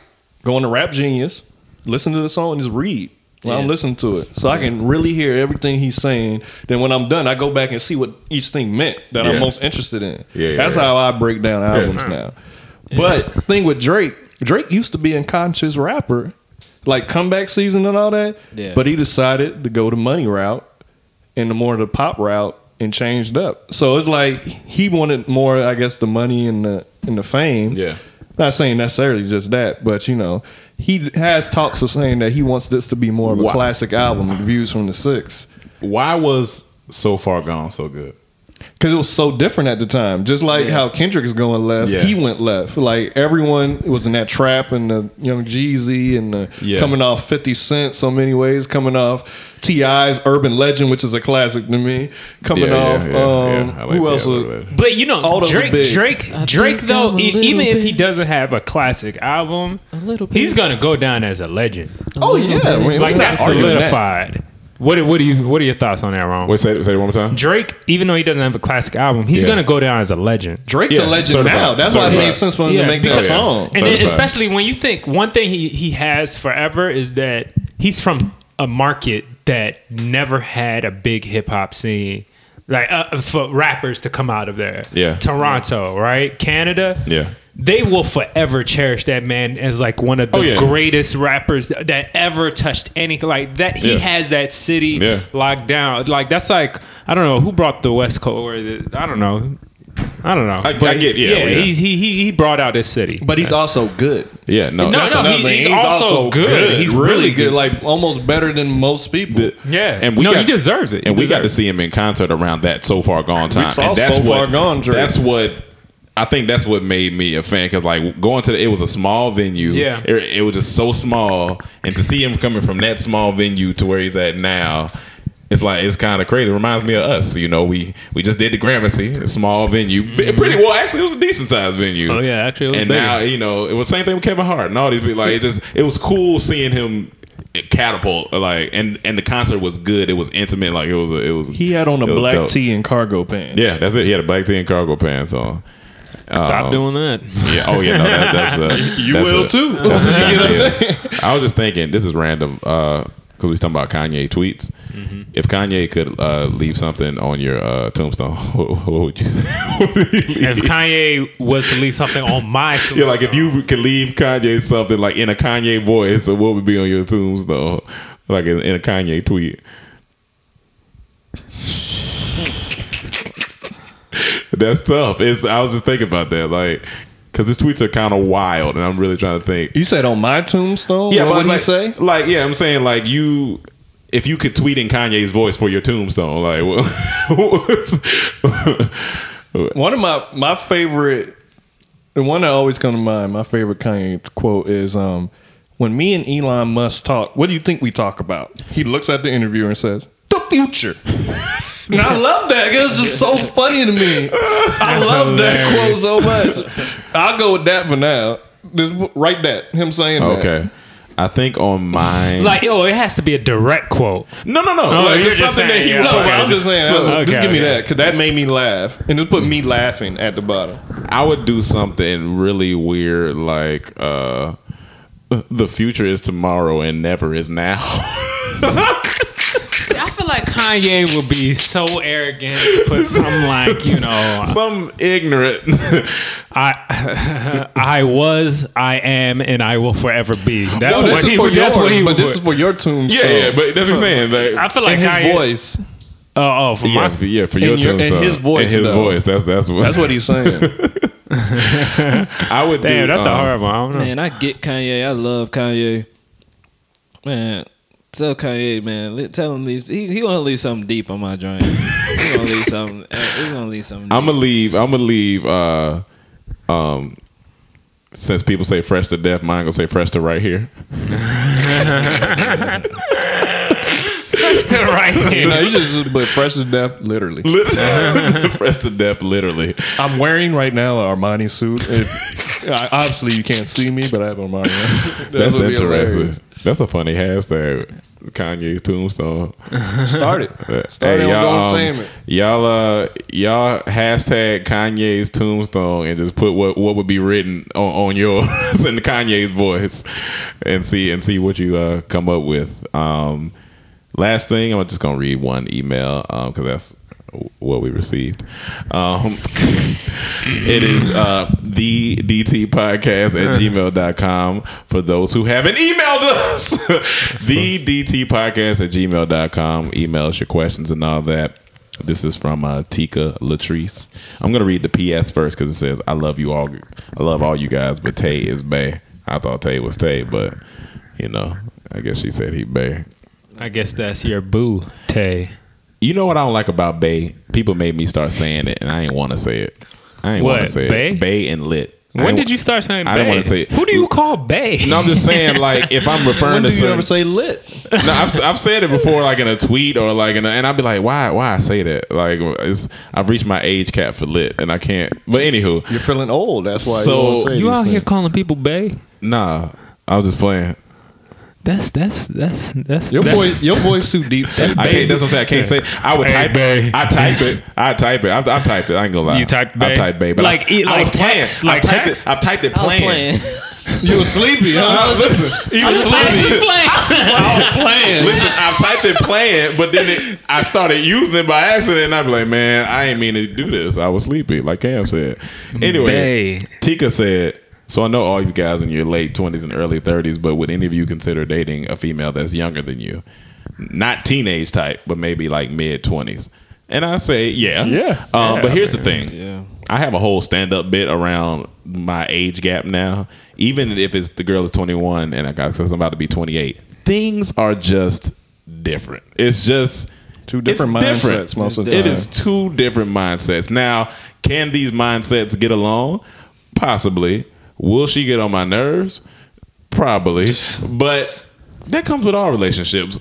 going to Rap Genius, listen to the song, and just read while I'm listening to it, so I can really hear everything he's saying. Then when I'm done, I go back and see what each thing meant that Yeah. I'm most interested in. Yeah, yeah, That's yeah. how I break down albums now. But thing with Drake, Drake used to be a conscious rapper, like comeback season and all that. Yeah. But he decided to go the money route and the more the pop route and changed up. So it's like he wanted more, I guess, the money and the and the fame. Yeah. Not saying necessarily just that, but you know, he has talks of saying that he wants this to be more of a Wow. classic album, views from the six. Why was So Far Gone so good? Because it was so different at the time. Just like how Kendrick is going left, Yeah. he went left. Like everyone was in that trap and the Young Jeezy and the Yeah. coming off 50 Cent so many ways, coming off T.I.'s Urban Legend, which is a classic to me. Coming Yeah, yeah, off, yeah, yeah. um, I like who else? Was. But you know, All Drake. Drake, I Drake. Though, I'm a e- little even if he doesn't have a classic album, a little bit. he's gonna go down as a legend. oh yeah, we're Like not that's arguing that. Solidified. What What do you What are your thoughts on that, Ron? Wait, say, say it one more time. Drake, even though he doesn't have a classic album, he's Yeah. gonna go down as a legend. Drake's Yeah, a legend certified. now. That's why it Certified. made sense for him Yeah, to make that because- song. And then Certified. especially when you think one thing he he has forever is that he's from a market that never had a big hip hop scene. Like uh, for rappers to come out of there, Yeah. Toronto, right, Canada, Yeah. they will forever cherish that man as like one of the Oh, yeah. greatest rappers that, that ever touched anything like that. He Yeah. has that city Yeah. locked down. Like that's like I don't know who brought the West Coast. Or the, I don't know. I don't know. I- I get- yeah, yeah. He's, he he he brought out his city. But he's also good. Yeah, no, No, that's no, another he- thing. he's also good. He's really, really good. good. Like almost better than most people. yeah, and we no, got, he deserves it. And He we got to see him in concert around that so far gone time. We saw and that's So what, Far Gone, Drake. That's what I think. That's what made me a fan because like going to the, it was a small venue. Yeah. it, it was just so small, and to see him coming from that small venue to where he's at now. It's like it's kind of crazy. It reminds me of us, you know. We we just did the Gramercy, a small venue, B- pretty well. Actually, it was a decent sized venue. Oh, yeah, actually, it was and bigger. now you know it was same thing with Kevin Hart and all these people. Like it just it was cool seeing him catapult. Like and and the concert was good. It was intimate. Like it was a, it was. He had on a black dope. tee and cargo pants. Yeah, that's it. He had a black tee and cargo pants on. Stop Um, doing that. Yeah. Oh yeah. No, that, that's uh, You that's will a- too. that's a- yeah. I was just thinking. This is random. Uh, because we talking about Kanye tweets. Mm-hmm. If Kanye could uh, leave something on your uh, tombstone, what, what would you say? What would he leave? If Kanye was to leave something on my tombstone, Yeah, like if you could leave Kanye something like in a Kanye voice, so what would be on your tombstone? Like in, in a Kanye tweet. That's tough. It's I was just thinking about that, like, because his tweets are kind of wild, and I'm really trying to think. You said on my tombstone. Yeah, what but would he say? Like, yeah, I'm saying like you, if you could tweet in Kanye's voice for your tombstone, like, what? One of my my favorite, the one that always come to mind. My favorite Kanye quote is, um, "When me and Elon Musk talk, what do you think we talk about?" He looks at the interviewer and says, "The future." and I love that because it's just so funny to me. I love that quote so much. I'll go with that for now. Just write that. Him saying that. okay, I think on mine, like, oh, it has to be a direct quote. no, no, no, Oh, like, just just something that he yeah, No, put but Okay, I'm just saying. so- uh, just give me okay. that because that made me laugh, and just put me laughing at the bottom. I would do something really weird like uh the future is tomorrow and never is now. See, I feel like Kanye would be so arrogant to put something like, you know, Some ignorant. I I was, I am, and I will forever be. That's No, what he for would. That's what he but would. this is for your tombstone. yeah, yeah, but that's what I'm saying. Like, I feel like in his Kanye, voice. Oh, oh, for yeah, my for, yeah, for your in your- in tombstone. his voice, In his though. voice. That's that's what That's what he's saying. I would do. damn, that's a um, hard one. I don't know. Man, I get Kanye. I love Kanye. Man, tell Kanye, man. Tell him leave. He he gonna leave something deep on my joint. he gonna leave something. uh, He gonna leave something. I'm gonna leave. I'm gonna leave. Uh, um, since people say fresh to death, mine gonna say fresh to right here. to right here. no, you just put fresh to death, literally. fresh to death, literally. I'm wearing right now an Armani suit. If, I- obviously, you can't see me, but I have Armani. on. That's would be interesting. hilarious. That's a funny hashtag. Kanye's tombstone. Start it. Start it y'all, Don't um, Claim It. y'all, uh, y'all hashtag Kanye's tombstone and just put what what would be written on, on yours in Kanye's voice, and see and see what you uh, come up with. Um, last thing, I'm just gonna read one email because that's what we received. Um, it is uh, the DT podcast at gmail.com for those who haven't emailed us. the DT podcast at gmail.com. Email us your questions and all that. This is from uh, Tika Latrice. I'm gonna read the PS first because it says, "I love you all. I love all you guys, but Tay is Bay." I thought Tay was Tay, but you know, I guess she said he Bay. I guess that's your boo, Tay. You know what I don't like about Bay? People made me start saying it, and I ain't want to say it. I ain't want What, to say Bay? it. Bay and lit. When did you start saying I don't wanna say it. Who do you call Bay? No, I'm just saying, like, if I'm referring When to did you certain, ever say lit? no, I've, I've said it before, like in a tweet or like in a, and I'd be like, why, why I say that? Like, it's, I've reached my age cap for lit, and I can't. But anywho, You're feeling old. That's why So, you, say You these out here calling people Bay? nah, I was just playing. That's that's that's that's Your that's- voice, your voice too deep. I can't. That's what I'm saying. I can't say. I would Hey, type. Bay. I type it. I type it. I've, I've typed it. I ain't gonna lie. You typed I typed Bay, but Like, I, I was like playing. text? I've Like typed text? it. I've typed it I playing. playing. You were sleepy, No, huh? listen. You were sleepy. I was playing. Listen, I've typed it playing, but then it, I started using it by accident, and I'm like, man, I ain't mean to do this. I was sleepy, like Cam said. Anyway, Bay. Tika said, so I know all you guys in your late 20s and early 30s, but would any of you consider dating a female that's younger than you? Not teenage type, but maybe like mid 20s. And I say, yeah. Yeah. Um, Yeah, but here's I the thing. Yeah. I have a whole stand up bit around my age gap now. Even if it's the girl is 21 and I got says I'm about to be 28, things are just different. It's just Two different it's mindsets most of the It time. is two different mindsets. Now, can these mindsets get along? Possibly. Will she get on my nerves? Probably. But that comes with all relationships.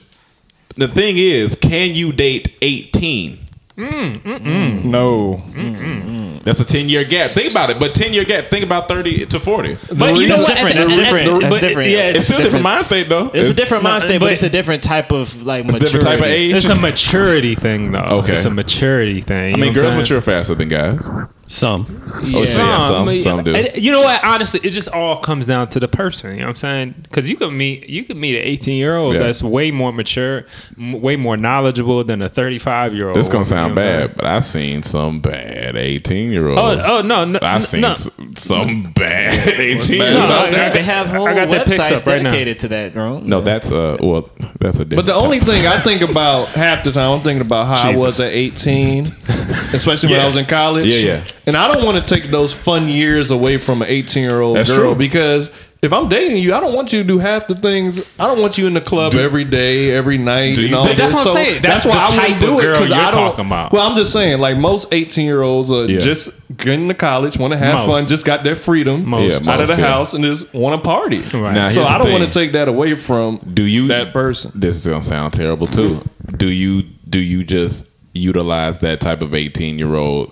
The thing is, can you date 18? Mm, mm, mm. No. That's a 10 year gap. Think about it. But 10 year gap, think about 30 to 40. But you know That's what? different. At the- That's different. That's different. Yeah, It's it's, still a different mind state, though. It's, a different no, mind state, but, but- it's a different type of like It's a maturity. different type of age. it's a maturity thing, though. Okay. It's a maturity thing. I mean, girls mature faster than guys. Some. Oh, yeah, some, some do. And You know what? Honestly, it just all comes down to the person. You know what I'm saying? Because you can meet you can meet an 18 year old Yeah. that's way more mature, m- way more knowledgeable than a 35 year old. This gonna sound bad, but I've seen some bad 18 year Oh, olds. oh no, no, I've seen no. s- some bad 18 year olds. They have whole I got the pics websites up right now. dedicated to that, bro. No, that's uh, well, that's a different. But the only thing I think about half the time, I'm thinking about how Jesus. I was at 18, especially when I was in college. Yeah, yeah. And I don't want to take those fun years away from an 18 year old girl true. because if I'm dating you, I don't want you to do half the things. I don't want you in the club every day, every night. Do you- But that's what I'm So saying. That's why the I wouldn't do it, girl 'cause you're I don't- talking about. Well, I'm just saying, like most 18 year olds are Yeah. just getting to college, want to have Most. fun, just got their freedom Most. out of the yeah. house, and just want to party. Right. Now, So I don't want to take that away from do you that person. This is gonna sound terrible too. Do you do you just utilize that type of 18 year old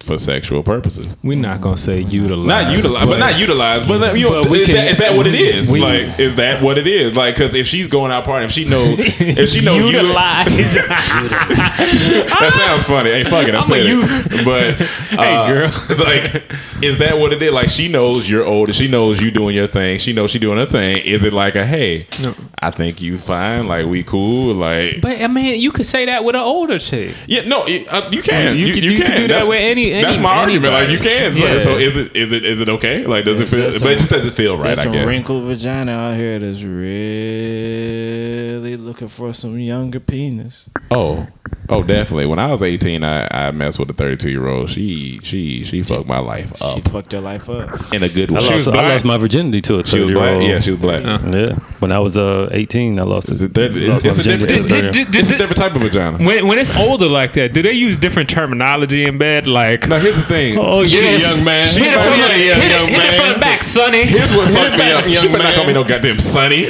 for sexual purposes? We're not gonna say utilize. Not utilize, but, not utilize. But, that- you know, is, can- that, is that what it is? we- like, is that what it is? Like, because if she's going out partying, if she know, if she know you, utilize. that sounds funny. Hey, fuck it, I I'm said it. But uh, Hey, girl. like, is that what it is? Like, she knows you're older. She knows you doing your thing. She knows she doing her thing. Is it like a hey? No. I think you fine. Like, we cool. Like, but I mean, you could say that with an older chick. yeah, no, uh, you can. You You, could- you you could can do that with any- any- That's my argument. Like, you can. So, Yeah. so is it is it is it okay? Like, does it feel? There's But it just doesn't feel right. There's I some guess. wrinkled vagina out here that's really looking for some younger penis. Oh, oh, definitely. When I was eighteen, I, I messed with a thirty-two year old. She she she fucked my life up. She fucked your life up. in a good way. I lost, I lost my virginity to a She was 30 year black. old. Yeah, she was black. Yeah. When I was uh, 18, I lost It's it. a, that- lost it's, my it's a virginity different, to a it's, 30. it's a different type of vagina. When when it's older like that, do they use different terminology in bed? Like, Now here's the thing. oh Get it, yes, young man. hit it from the, hit it- hit it from the back, sonny. Here's what fucked me up. She better not man. call me no goddamn sunny.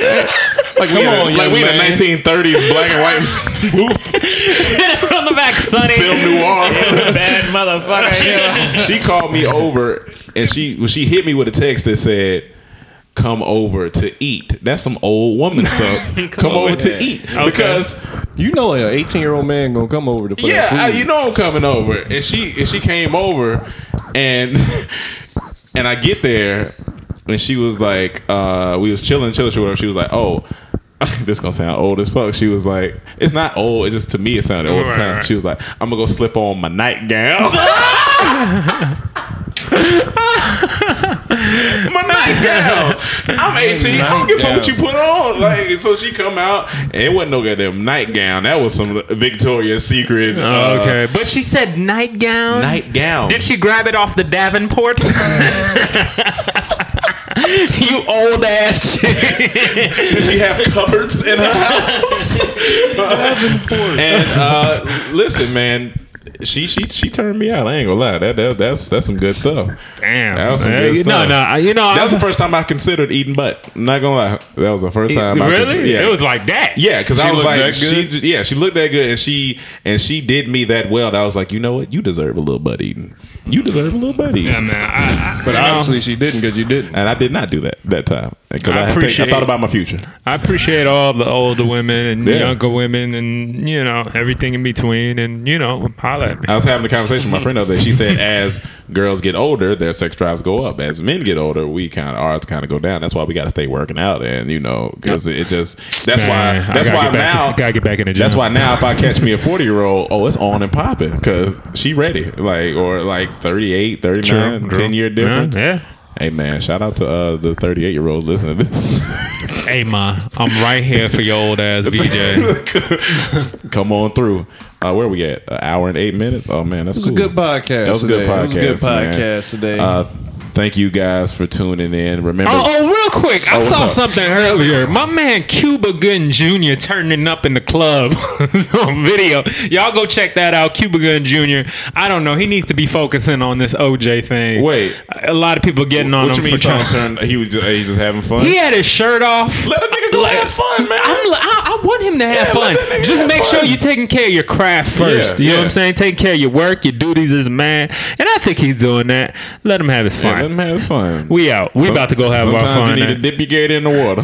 Like, come on, like young we in the 1930s, black and white movie, hit it from the back, sonny. film noir. Bad motherfucker. she called me over and she well, she hit me with a text that said come over to eat that's some old woman stuff come, over, over to there. eat Okay. because You know, an 18 year old man gonna come over to for yeah that I, you know i'm coming over and she and she came over and and i get there and she was like uh we was chilling chilling whatever she was like oh this gonna sound old as fuck. She was like, "It's not old. It just to me it sounded old Right, time." She was like, "I'm gonna go slip on my nightgown." my nightgown. I'm 18. I don't give a fuck what you put on. Like, so she come out and it wasn't no goddamn nightgown. That was some Victoria's Secret. Uh, okay, but she said nightgown. Nightgown. Did she grab it off the Davenport? you old ass chick. Did she have cupboards in her house? and uh, listen, man. She she she turned me out. I ain't gonna lie. That, that that's that's some good stuff. Damn. That was some man. good You- stuff. No, no. I- You know, That was the first time I considered eating butt. I'm not gonna lie. That was the first time. I really? yeah. It was like that. Yeah, because I was like, she, yeah, she looked that good, and she and she did me that well. That I was like, you know what, you deserve a little butt eating. You deserve a little butt eating. Yeah, man. I, I, but obviously she didn't because you didn't. And I did not do that that time because I I, I, think- I thought about my future. I appreciate all the older women and Yeah. younger women and you know everything in between and you know holla at me. I was having a conversation with my friend the other day. She said, as girls get older, their sex drives go up. As men get older, we kind of ours kind of go down. That's why we got to stay working out, and you know, because it just that's why Man, I that's why now gotta get back in the gym. That's why now if I catch me a forty year old, oh, it's on and popping because she ready, like or like 38, 39, True, 10 year difference. Yeah, yeah. Hey man, shout out to uh, the thirty eight year olds listening to this. Hey ma, I'm right here for your old ass VJ. Come on through. Uh, where we at? An hour and eight minutes. Oh man, that's It was cool. a good podcast. That was a good podcast. It was a good man. today. Uh, thank you guys for tuning in. Remember, Oh, oh, real quick, I Oh, what's saw up? something earlier. My man Cuba Gooding Jr. turning up in the club on video. Y'all go check that out. Cuba Gooding Jr. I don't know. He needs to be focusing on this OJ thing. Wait. a lot of people getting on what you him mean? for trying. Turn, turn, he was just, he just having fun. He had his shirt off. Let nigga go have fun, man. I'm, I, I want him to have Yeah, fun. let that nigga Just have make fun. sure you're taking care of your craft first. Yeah, you know what. I'm saying? Taking care of your work, your duties as a man. And I think he's doing that. Let him have his fun. let him have his fun. we out. We Some- about to go have our fun. Sometimes you need now. to dip your gator in the water.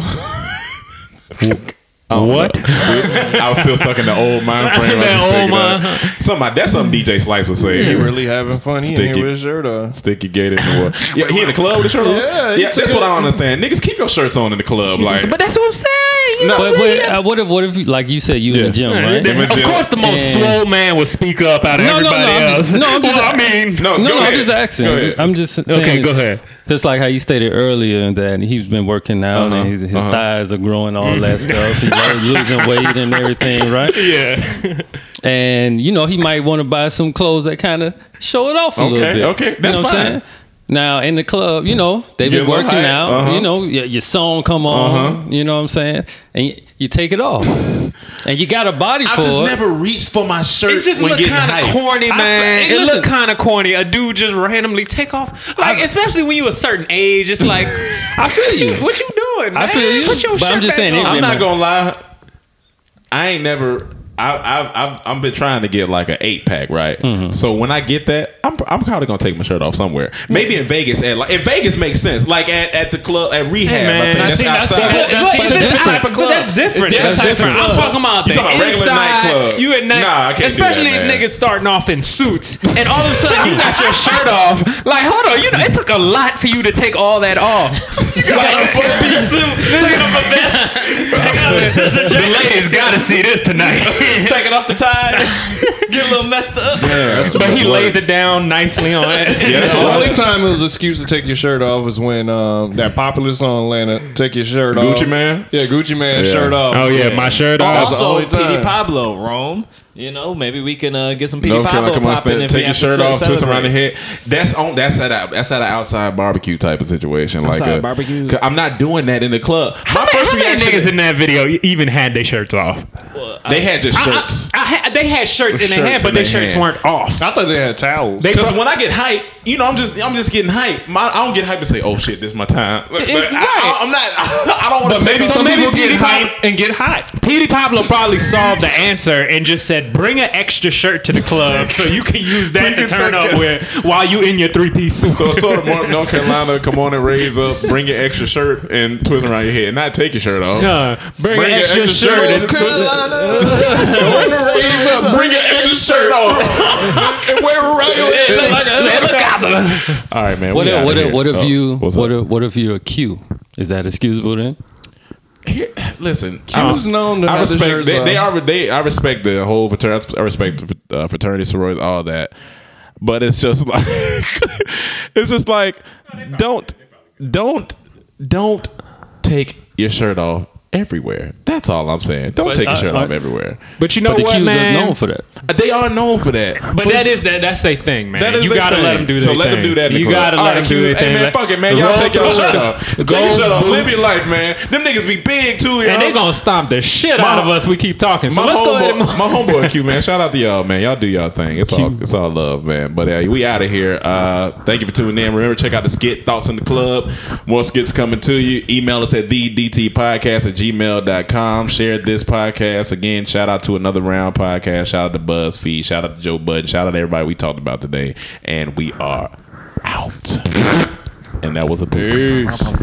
I don't What? know. I was still stuck in the old mind frame. I That just old mind- Something that's something DJ Slice would say. he He's- really having fun. He Sticky. here with his shirt on. Stick your gator in the water. Yeah, he in the club with his shirt on. Yeah, he yeah. That's it- what I understand. Niggas keep your shirts on in the club, like. But that's what I'm saying. You know No, what But, I'm but uh, what if what if like you said you in the gym, right? they- in the of gym. course, the most And- swole man would speak up out of No, no, no, everybody I'm else. just- no, I'm just- well, I mean, no, No, no. I'm just asking. Go ahead. I'm just saying. Okay, go ahead. Just like how you stated earlier that he's been working out Uh-huh, and his, his uh-huh. thighs are growing, all that stuff. He's lo- losing weight and everything, right? yeah. And you know he might want to buy some clothes that kind of show it off a little Okay, bit. okay, you that's know what fine. I'm saying? Now in the club, you know they've Get been working hype, out. uh-huh. You know your, your song come on. You know what I'm saying? And you, you take it off, and you got a body I for just it. never reached for my shirt It just when looked kind of corny, man. hey, it listen. looked kind of corny. A dude just randomly take off, like especially when you a certain age. It's like, I feel you. What you doing? I Man? feel you, Put your but I'm just back saying it- on. I'm not gonna lie. I ain't never. I, I've, I've I've been trying to get like an eight pack, right? Mm-hmm. So when I get that, I'm I'm probably gonna take my shirt off somewhere. Maybe in Vegas. At like in Vegas makes sense. Like at, at the club at rehab. Hey, I think I that's see- I see outside. that- But- but if it's it's different type of club. club. That's different. It's That's different different. I'm talking about You the talking about regular inside. nightclub. You at night, Nah, I can't do especially that, if man. niggas starting off in suits, and all of a sudden you got your shirt off. Like, hold on, you know, it took a lot for you to take all that off. you got a full piece suit, taking off a vest. the, the ladies gotta see this tonight. Taking off the tie, get a little messed up. but he lays it down nicely on it. Yeah, that's The only time it was an excuse to take your shirt off is when um, that popular song Atlanta, take your shirt off. Gucci Mane? Yeah, Gucci Mane Yeah. shirt off. Oh yeah, my shirt off. Also, only Petey. Pablo, Rome. You know, maybe we can uh, get some Petey North Pablo Carolina, come on, popping stand, take your shirt off, twist around the head. That's on. That's at a, that's at an outside barbecue type of situation. like Outside a, barbecue? 'cause I'm not doing that in the club. My How first many reaction. niggas in that video even had their shirts off? they had just shirts. I, I, had- they had shirts in their Shirts hand, but their their shirts hand. weren't off. I thought they had towels. Because when I get hype, you know, I'm just I'm just getting hype. My, I don't get hype and say, "Oh shit, this is my time." Like, It's like, I, right. am not. I don't want but to maybe take some maybe people get Petey hype Pablo- and get hot. Petey Pablo probably solved the answer and just said, "Bring an extra shirt to the club so you can use that to turn up it. with while you in your three piece suit." So sort of more North Carolina. Come on and raise up. Bring your extra shirt and twist around your head. Not take your shirt off. Uh, bring, Bring an your extra, extra shirt. shirt. and- raise up. Bring your extra shirt off and wear it around your head like a helicopter. All right, man. What if, what if, what if Oh, you what's what up? if, what if you're a Q? Is that excusable then? Here- listen, Q's known to I have the respect. shirts They, they are. They. I respect the whole fraternity. I respect the uh, fraternity, sorority, all that. But it's just like, it's just like, don't, don't, don't take your shirt off everywhere. That's all I'm saying. Don't But, take your uh, shirt uh, off everywhere. But you know but the what, Qs man? are known for that. They are known for that. But that is that. That's their thing, man. That is you their gotta thing. let them do that. So their let them do that. In the you club. gotta All let right, them do Q's. their thing. Hey man, Let- fuck it, man. Y'all Roll take your through shirt it. off. Take your Gold shirt off. Live boots. your life, man. Them niggas be big too, yo. And they gonna stomp the shit My- out of us. We keep talking. So my let's go ahead and homeboy, move. my homeboy Q man. Shout out to y'all, man. Y'all do y'all thing. It's all it's all love, man. But uh, we out of here. Uh, thank you for tuning in. Remember, check out the skit thoughts in the club. More skits coming to you. Email us at the DT podcast at gmail.com. Share this podcast again. Shout out to another round podcast. Shout out to BuzzFeed. Shout out to Joe Budden. Shout out to everybody we talked about today. And we are out. And that was a peace.